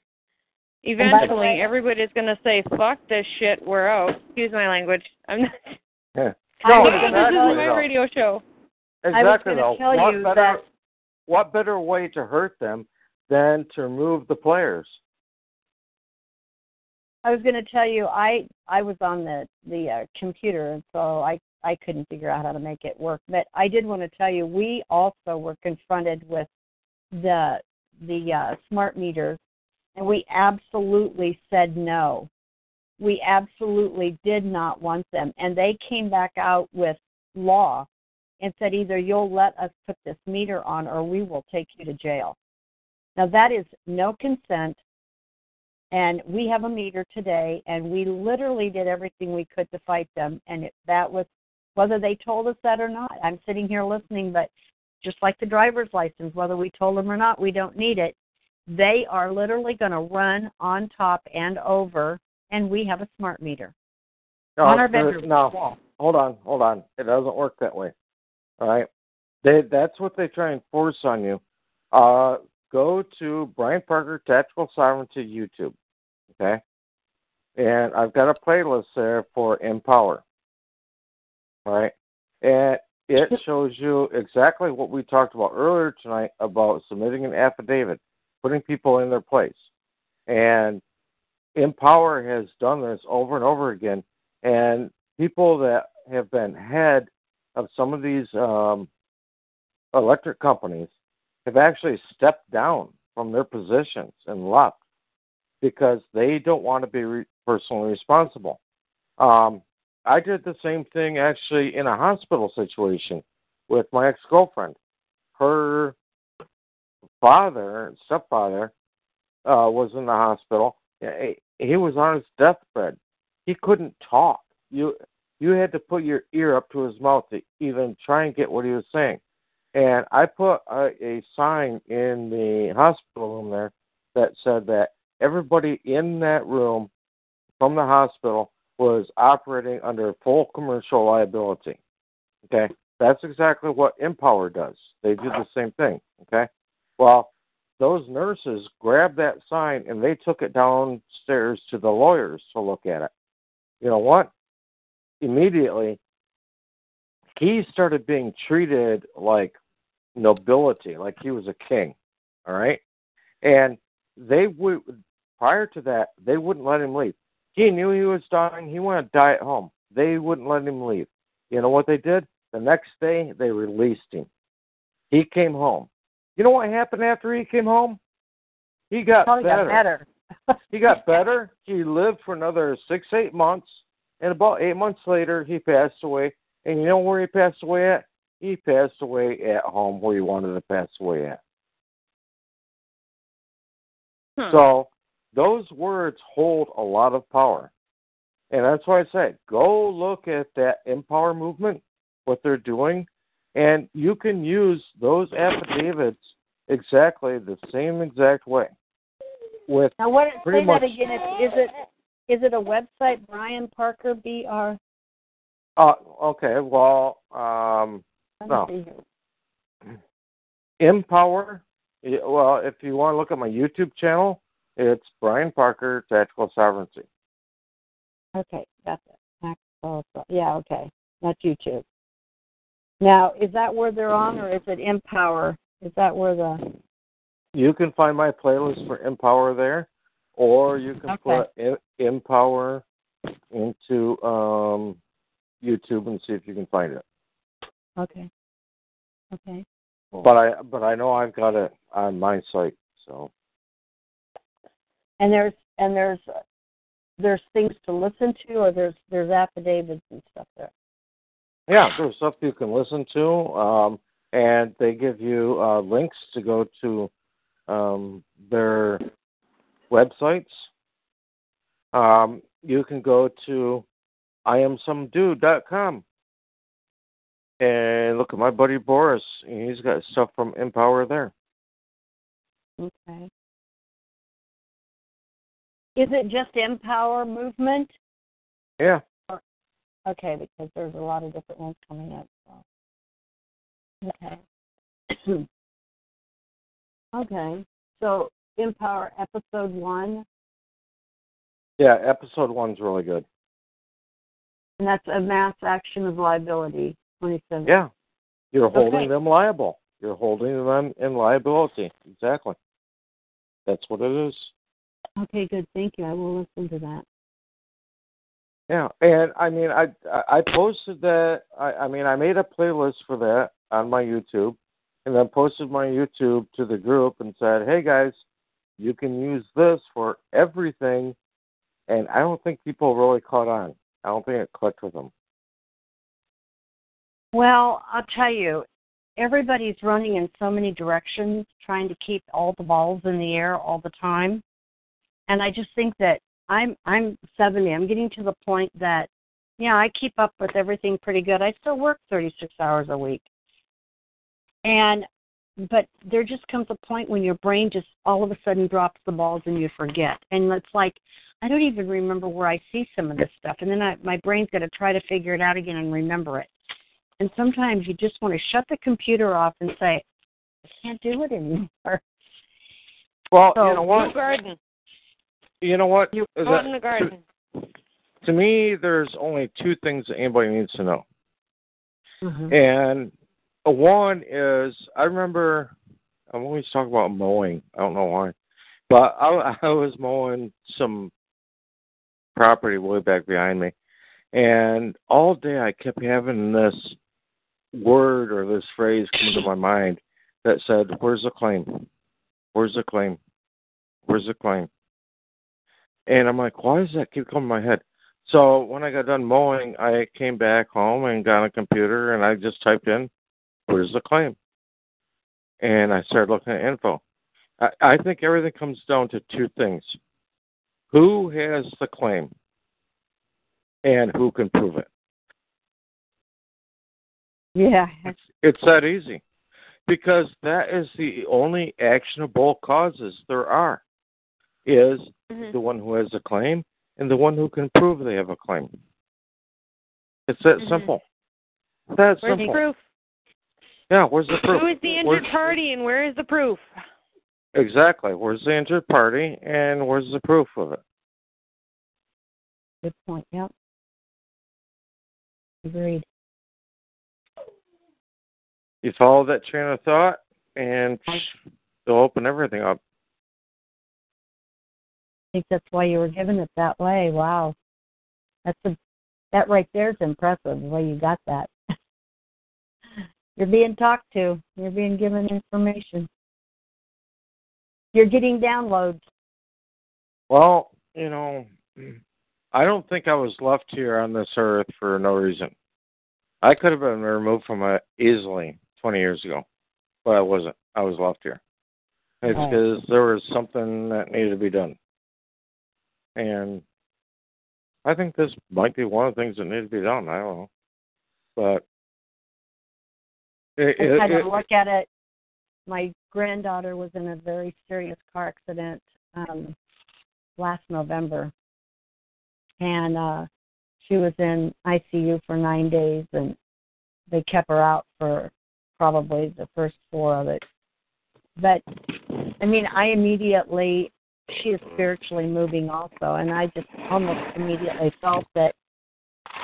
Eventually,
way-
everybody's going to say, fuck this shit, we're out. Excuse my language. I'm not.
Yeah. No,
was
this
exactly.
is my radio show.
Exactly.
gonna
though.
tell
what
you
better?
that-
What better way to hurt them than to remove the players?
I was going to tell you, I I was on the the uh, computer, and so I I couldn't figure out how to make it work. But I did want to tell you, we also were confronted with the the uh, smart meters, and we absolutely said no. We absolutely did not want them, and they came back out with law and said either you'll let us put this meter on or we will take you to jail. Now that is no consent and we have a meter today and we literally did everything we could to fight them and it, that was whether they told us that or not i'm sitting here listening but just like the driver's license whether we told them or not we don't need it they are literally going to run on top and over and we have a smart meter
No,
on our bedroom
no.
wall
Hold on, hold on. It doesn't work that way. All right. They that's what they try and force on you. Uh go to Brian Parker Tactical Sovereignty YouTube. Okay? And I've got a playlist there for Empower. All right. And it shows you exactly what we talked about earlier tonight about submitting an affidavit, putting people in their place. And Empower has done this over and over again. And people that have been head of some of these um, electric companies have actually stepped down from their positions and left because they don't want to be re- personally responsible. Um, I did the same thing actually in a hospital situation with my ex girlfriend. Her father, stepfather, uh, was in the hospital. He- He was on his deathbed. He couldn't talk. You you had to put your ear up to his mouth to even try and get what he was saying. And I put a, a sign in the hospital room there that said that everybody in that room from the hospital was operating under full commercial liability. Okay? That's exactly what Empower does. They do the same thing. Okay? Well, those nurses grabbed that sign and they took it downstairs to the lawyers to look at it. You know what? Immediately, he started being treated like nobility, like he was a king. All right? And they would, prior to that, they wouldn't let him leave. He knew he was dying. He wanted to die at home. They wouldn't let him leave. You know what they did? The next day, they released him. He came home. You know what happened after he came home? He got
Probably
better.
got better.
he got better. He lived for another six, eight months, and about eight months later, he passed away. And you know where he passed away at? He passed away at home where he wanted to pass away at.
Hmm.
So those words hold a lot of power. And that's why I say go look at that Empower movement, what they're doing, and you can use those affidavits exactly the same exact way. With
now what
pretty
say
much
that again is, is it is it a website brian parker br
uh okay, well um no. Empower well if you want to look at my YouTube channel, it's Brian Parker Tactical Sovereignty.
Okay, that's it. Yeah, okay. That's YouTube. Now, is that where they're on, or is it Empower? Is that where the?
You can find my playlist for Empower there, or you can
Okay.
put Empower into um, YouTube and see if you can find it.
Okay. Okay. Cool.
But I but I know I've got it on my site, so
and there's and there's there's things to listen to, or there's there's affidavits and stuff there.
Yeah, there's stuff you can listen to, um, and they give you uh, links to go to um, their websites. Um, you can go to iamsomedude.com and look at my buddy Boris. He's got stuff from Empower there.
Okay. Is it just Empower Movement?
Yeah.
Okay, because there's a lot of different ones coming up. So. Okay. okay. So Empower episode one.
Yeah, episode one's really good.
And that's a mass action of liability. Twenty-seven.
Yeah. You're holding
Okay.
them liable. You're holding them in liability. Exactly. That's what it is.
Okay, good. Thank you. I will listen to that.
Yeah, and I mean, I I I posted that. I I mean, I made a playlist for that on my YouTube, and then posted my YouTube to the group and said, "Hey guys, you can use this for everything." And I don't think people really caught on. I don't think it clicked with them.
Well, I'll tell you, everybody's running in so many directions, trying to keep all the balls in the air all the time. And I just think that I'm I'm 70. I'm getting to the point that yeah, I keep up with everything pretty good. I still work 36 hours a week. And but there just comes a point when your brain just all of a sudden drops the balls and you forget. And it's like I don't even remember where I see some of this stuff. And then I, my brain's got to try to figure it out again and remember it. And sometimes you just want to shut the computer off and say, I can't do it anymore.
Well,
So-
you know what?
Garden.
You know what?
You go in the garden.
to me, there's only two things that anybody needs to know.
Mm-hmm.
And one is, I remember, I'm always talking about mowing. I don't know why. But I, I was mowing some property way back behind me. And all day I kept having this word or this phrase come to my mind that said, Where's the claim? Where's the claim? Where's the claim? And I'm like, why does that keep coming to my head? So when I got done mowing, I came back home and got on a computer and I just typed in, "Where's the claim?" And I started looking at info. I, I think everything comes down to two things: who has the claim, and who can prove it.
Yeah.
It's, it's that easy, because that is the only actionable causes there are. Is the one who has a claim and the one who can prove they have a claim. It's that
Mhm.
simple. That
Where's
simple.
the proof?
Yeah, where's the proof?
Who is the injured
Where's-
party and where is the proof?
Exactly. Where's the injured party and where's the proof of it?
Good point. Yep. Agreed.
You follow that train of thought and they'll open everything up.
I think that's why you were given it that way. Wow. That's a that right there is impressive the way you got that. You're being talked to. You're being given information. You're getting downloads.
Well, you know, I don't think I was left here on this earth for no reason. I could have been removed from it easily 20 years ago, but I wasn't. I was left here. It's because there was something that needed to be done. And I think this might be one of the things that needs to be done. I don't know. But it,
I
it,
kind of look at it. My granddaughter was in a very serious car accident um, last November, and uh, she was in ICU for nine days, and they kept her out for probably the first four of it. But I mean, I immediately she is spiritually moving also, and I just almost immediately felt that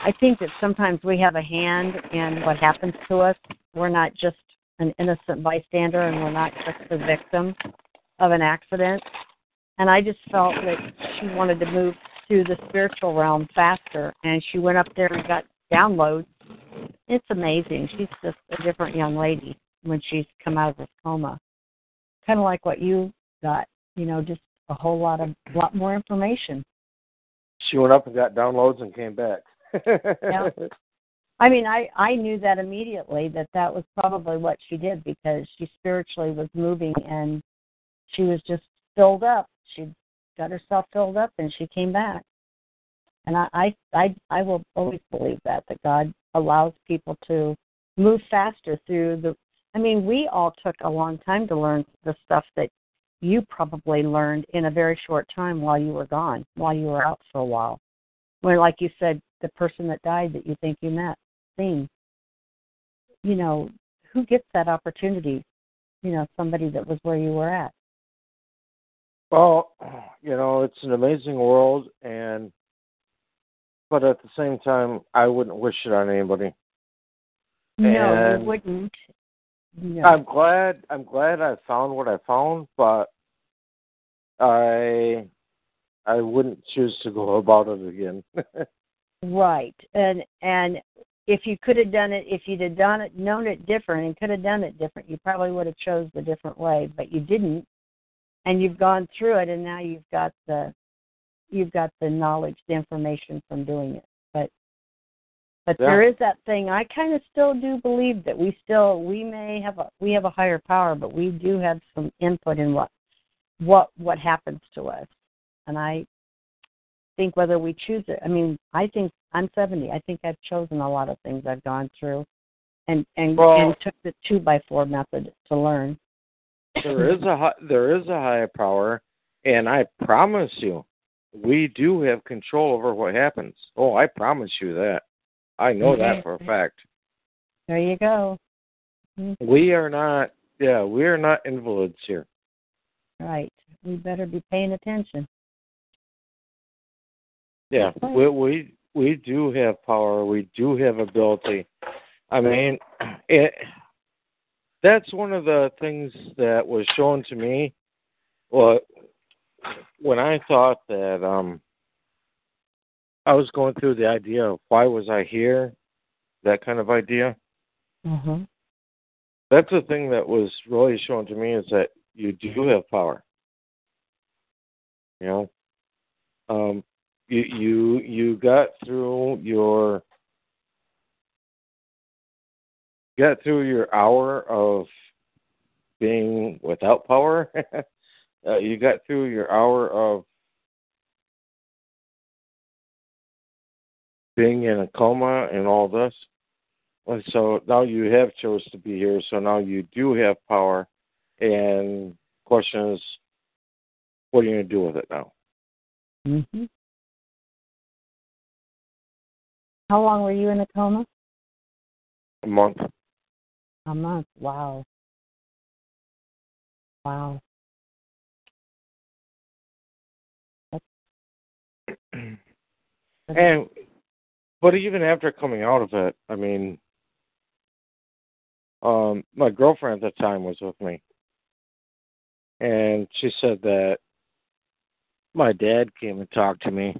I think that sometimes we have a hand in what happens to us. We're not just an innocent bystander and we're not just the victim of an accident. And I just felt that she wanted to move to the spiritual realm faster and she went up there and got downloads. It's amazing. She's just a different young lady when she's come out of this coma. Kind of like what you got, you know, just a whole lot of lot more information.
she went up and got downloads and came back.
Yeah. I mean, I I knew that immediately that that was probably what she did because she spiritually was moving and she was just filled up. She got herself filled up and she came back. And I I I, I will always believe that that God allows people to move faster through the. I mean, we all took a long time to learn the stuff that you probably learned in a very short time while you were gone, while you were out for a while. Where, like you said, the person that died that you think you met thing. You know, who gets that opportunity? You know, somebody that was where you were at.
Well, you know, it's an amazing world, and but at the same time, I wouldn't wish it on anybody.
No,
and
you wouldn't. No.
I'm glad. I'm glad I found what I found, but I I wouldn't choose to go about it again.
right, and and if you could have done it, if you'd have done it, known it different, and could have done it different, you probably would have chose the different way. But you didn't, and you've gone through it, and now you've got the you've got the knowledge, the information from doing it. But but
Yeah.
there is that thing. I kind of still do believe that we still we may have a we have a higher power, but we do have some input in what what what happens to us. And I think whether we choose it. I mean, I think I'm 70. I think I've chosen a lot of things I've gone through, and and
Well-
and took the two by four method to learn.
there is a there is a higher power, and I promise you, we do have control over what happens. Oh, I promise you that. I know that for a fact.
There you go. Mhm.
We are not. Yeah, we are not invalids here.
Right. We better be paying attention.
Yeah, we we we do have power. We do have ability. I mean, it. That's one of the things that was shown to me. Well, when I thought that um, I was going through the idea of why was I here, that kind of idea.
Mm-hmm.
That's the thing that was really shown to me is that you do have power. You know, um, you you you got through your got through your hour of being without power. uh, you got through your hour of being in a coma and all this. And so now you have chose to be here. So now you do have power. And question is, what are you going to do with it now?
Mm-hmm. How long were you in a coma?
A month.
A month. Wow. Wow.
And but even after coming out of it, I mean, um, my girlfriend at the time was with me, and she said that my dad came and talked to me,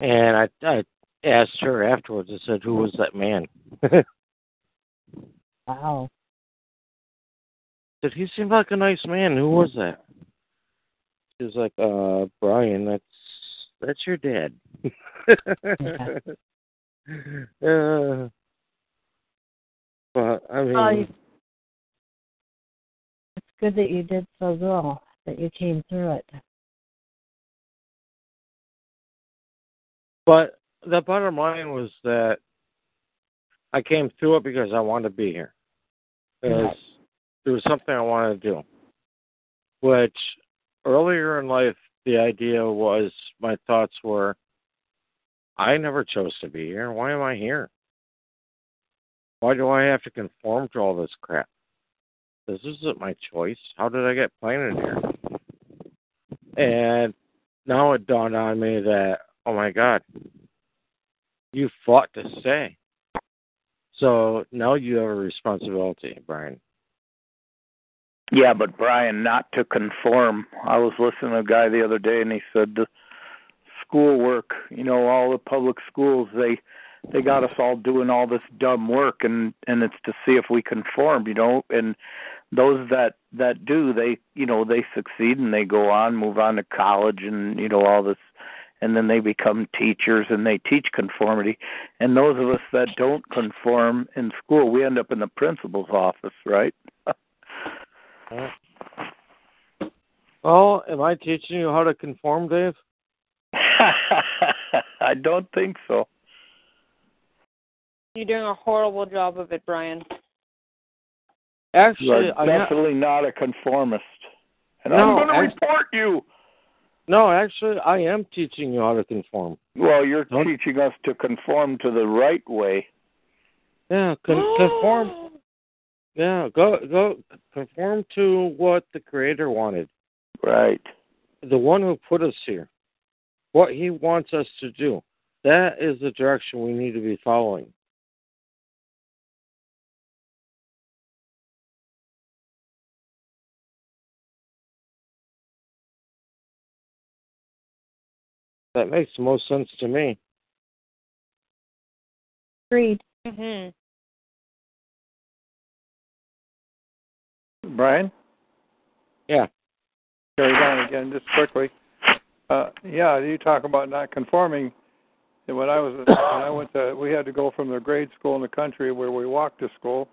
and I I asked her afterwards. I said, "Who was that man?"
Wow.
said he seemed like a nice man. Who was that? She was like, "Uh, Brian. That's that's your dad." uh, but I mean,
Well, you- it's good that you did so well, that you came through it.
but the bottom line was that I came through it because I wanted to be here. It was, there was something I wanted to do. Which earlier in life, the idea was my thoughts were, I never chose to be here. Why am I here? Why do I have to conform to all this crap? This isn't my choice. How did I get planted here? And now it dawned on me that, oh my God, you fought to stay. So now you have a responsibility, Brian.
Yeah, but Brian, not to conform. I was listening to a guy the other day, and he said the schoolwork. You know, all the public schools they they got us all doing all this dumb work, and and it's to see if we conform. You know, and those that that do, they you know they succeed and they go on, move on to college, and you know all this and then they become teachers and they teach conformity. And those of us that don't conform in school, we end up in the principal's office, right?
well, am I teaching you how to conform, Dave?
I don't think so.
You're doing a horrible job of it, Brian.
Actually,
you are
I'm
definitely not, a conformist, and
No,
I'm going to
act-
report you.
No, actually, I am teaching you how to conform.
Well, you're
Don't-
teaching us to conform to the right way.
Yeah, con- conform. Yeah, go go conform to what the Creator wanted,
Right.
the one who put us here, what He wants us to do. That is the direction we need to be following. That makes the most sense to me.
Agreed.
Mhm.
Brian?
Yeah.
Carry on again, just quickly. Uh, yeah, you talk about not conforming. And when I was when I went to, we had to go from the grade school in the country where we walked to school,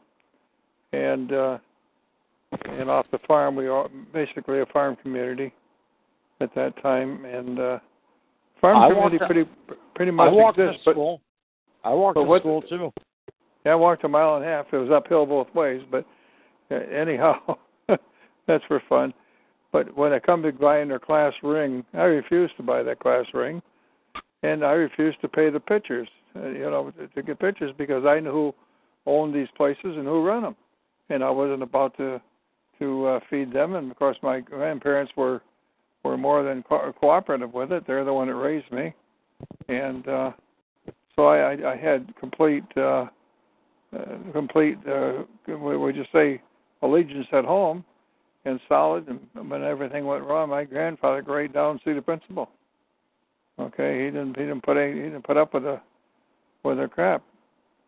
and uh, and off the farm. We are basically a farm community at that time, and uh, farm
I
community
walked-
pretty pretty much
I walked
exists.
to
but-
school. I walked to
what-
school too.
Yeah, I walked a mile and a half. It was uphill both ways, but anyhow, that's for fun. But when I come to buying their class ring, I refuse to buy that class ring, and I refuse to pay the pitchers, uh, you know, to, get pitchers because I knew who owned these places and who run them, and I wasn't about to to uh, feed them. And of course, my grandparents were were more than co- cooperative with it. They're the one that raised me, and uh, so I, I, I had complete. Uh, uh, complete, uh, we would just say, allegiance at home and solid. And when everything went wrong, my grandfather right down see the principal. Okay, he didn't he didn't put any, he didn't put up with the with the crap,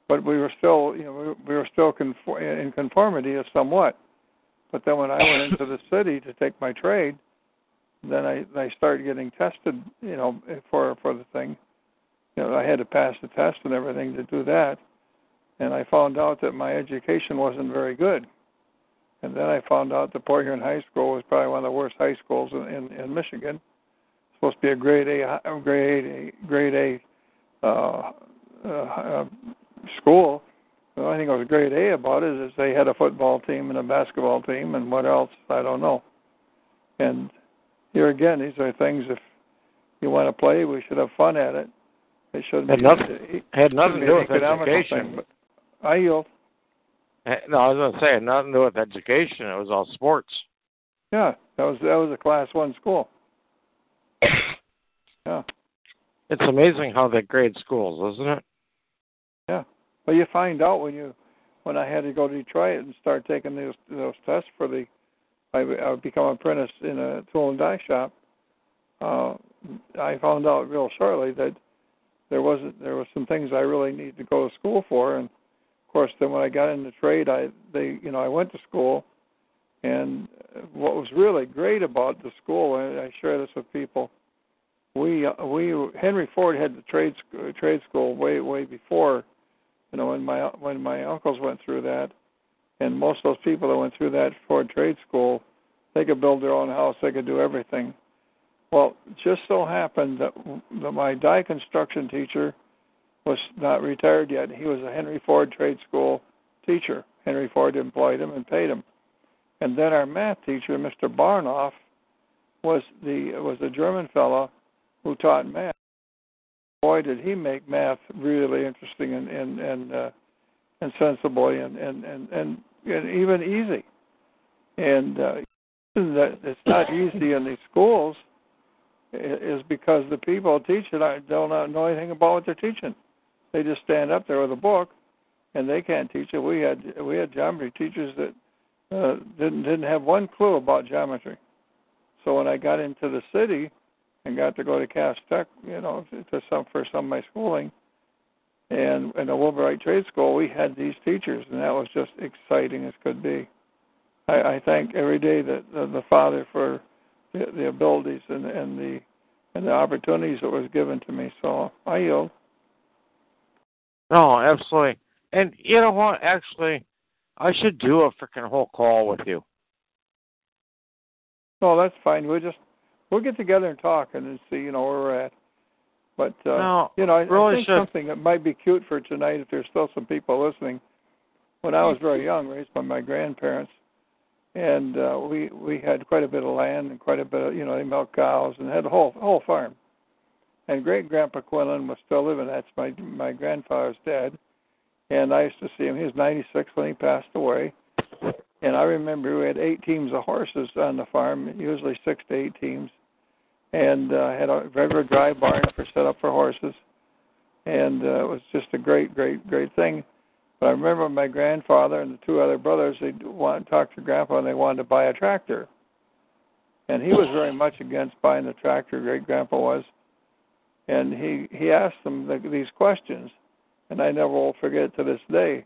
but we were still you know we were still conform, in conformity of somewhat. But then when I went into the city to take my trade, then I I started getting tested you know for for the thing. You know I had to pass the test and everything to do that and I found out that my education wasn't very good. And then I found out that Port Huron High School was probably one of the worst high schools in, in, in Michigan. Supposed to be a grade A, grade A, grade A uh, uh, uh, school. The only thing that was grade A about it is they had a football team and a basketball team, and what else I don't know. And here again, these are things. If you want to play, we should have fun at it. It shouldn't
Had
be,
nothing-
it
had nothing to do with education.
Thing, but I yield.
Eh, No, I was going to say nothing to do with education. It was all sports.
Yeah, that was that was a class one school. Yeah,
It's amazing how they grade schools, isn't it?
yeah. Well, you find out when you when I had to go to Detroit and start taking those those tests for the I, I become an apprentice in a tool and die shop. Uh, I found out real shortly that there wasn't there was some things I really needed to go to school for, and of course then when I got into trade, I they you know I went to school, and what was really great about the school, and I share this with people, we uh, we Henry Ford had the trade trade school way way before, you know when my when my uncles went through that, and most of those people that went through that Ford trade school, they could build their own house, they could do everything. Well, just so happened that, that my die construction teacher was not retired yet. He was a Henry Ford trade school teacher. Henry Ford employed him and paid him. And then our math teacher, Mr. Barnoff, was the was a German fellow who taught math. Boy, did he make math really interesting and and and, uh, and sensible and and and and, and even easy. And uh, that it's not easy in these schools is because the people teach it don't know anything about what they're teaching. They just stand up there with a book, and they can't teach it. We had we had geometry teachers that uh, didn't didn't have one clue about geometry. So when I got into the city and got to go to Cass Tech, you know, to some for some of my schooling, and in the Wilbur Wright Trade School, we had these teachers, and that was just exciting as could be. I, I thank every day that the, the Father for the, the abilities and, and the and the opportunities that was given to me. So I yield.
No, absolutely. And you know what? Actually, I should do a freaking whole call with you.
No, that's fine. We'll just we'll get together and talk and see, you know, where we're at. But uh,
no,
you know, I,
really
I think
should.
something that might be cute for tonight, if there's still some people listening. When I was very young, raised by my grandparents, and uh, we we had quite a bit of land and quite a bit of you know they milked cows and had a whole whole farm. And great grandpa Quinlan was still living. That's my my grandfather's dad, and I used to see him. He was 96 when he passed away. And I remember we had eight teams of horses on the farm, usually six to eight teams, and uh, had a regular dry barn for set up for horses, and uh, it was just a great, great, great thing. But I remember my grandfather and the two other brothers they wanted to talk to Grandpa and they wanted to buy a tractor, and he was very much against buying the tractor. Great Grandpa was, and he he asked them the, these questions, and I never will forget to this day.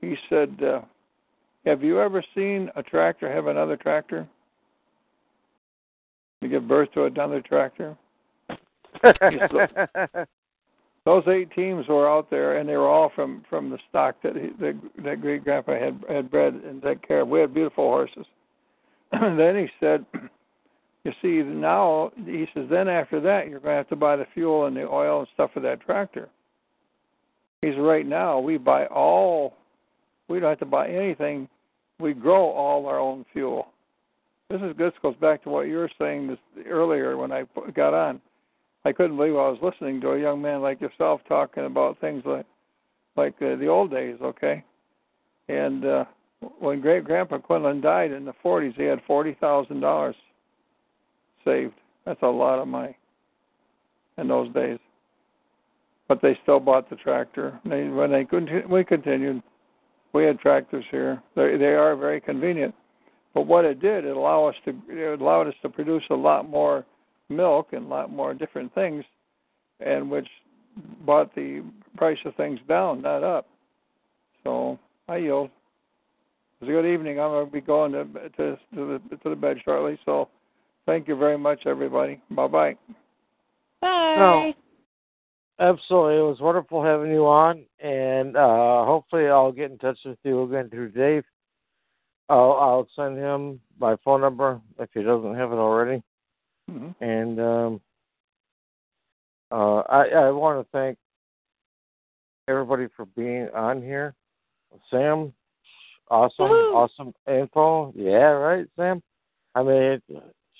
He said. Uh, have you ever seen a tractor have another tractor? To give birth to another tractor? Those eight teams were out there, and they were all from from the stock that he, that, that great grandpa had had bred and take care of. We had beautiful horses. then he said, "You see, now he says, then after that, you're going to have to buy the fuel and the oil and stuff for that tractor." He's right now we buy all. We don't have to buy anything we grow all our own fuel. This is this goes back to what you were saying this earlier when I got on. I couldn't believe I was listening to a young man like yourself talking about things like like uh, the old days. Okay, and uh, when great grandpa Quinlan died in the 40s, he had forty thousand dollars saved. That's a lot of money in those days. But they still bought the tractor. They when they couldn't, we continued we had tractors here. They they are very convenient, but what it did, it allowed us to it allowed us to produce a lot more milk and a lot more different things, and which brought the price of things down, not up. So I yield. It was a good evening. I'm going to be going to to to the, to the bed shortly. So thank you very much, everybody. Bye bye.
Bye.
No. Absolutely. It was wonderful having you on, and uh, hopefully I'll get in touch with you again through Dave. I'll, I'll send him my phone number if he doesn't have it already.
Mm-hmm.
And um, uh, I, I want to thank everybody for being on here. Sam, awesome,
Woo!
awesome info. Yeah, right, Sam. I mean,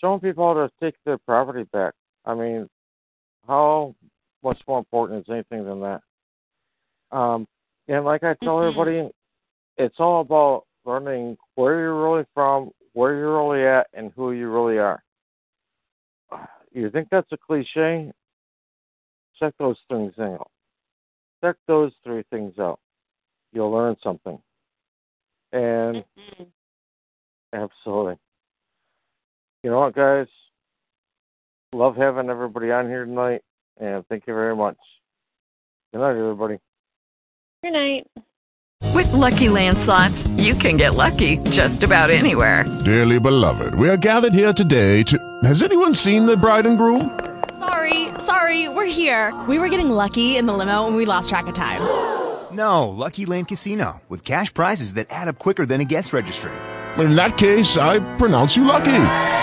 showing people how to take their property back. I mean, how much more important is anything than that? Um, and like I tell
Mhm.
everybody, it's all about learning where you're really from, where you're really at, and who you really are. You think that's a cliche? Check those things out. Check those three things out. You'll learn something. And
Mhm.
absolutely. You know what, guys? Love having everybody on here tonight, and thank you very much. Good night, everybody.
Good night.
With Lucky Land slots, you can get lucky just about anywhere.
Dearly beloved, we are gathered here today to. Has anyone seen the bride and groom?
Sorry, sorry, we're here. We were getting lucky in the limo and we lost track of time.
No, Lucky Land Casino, with cash prizes that add up quicker than a guest registry.
In that case, I pronounce you lucky.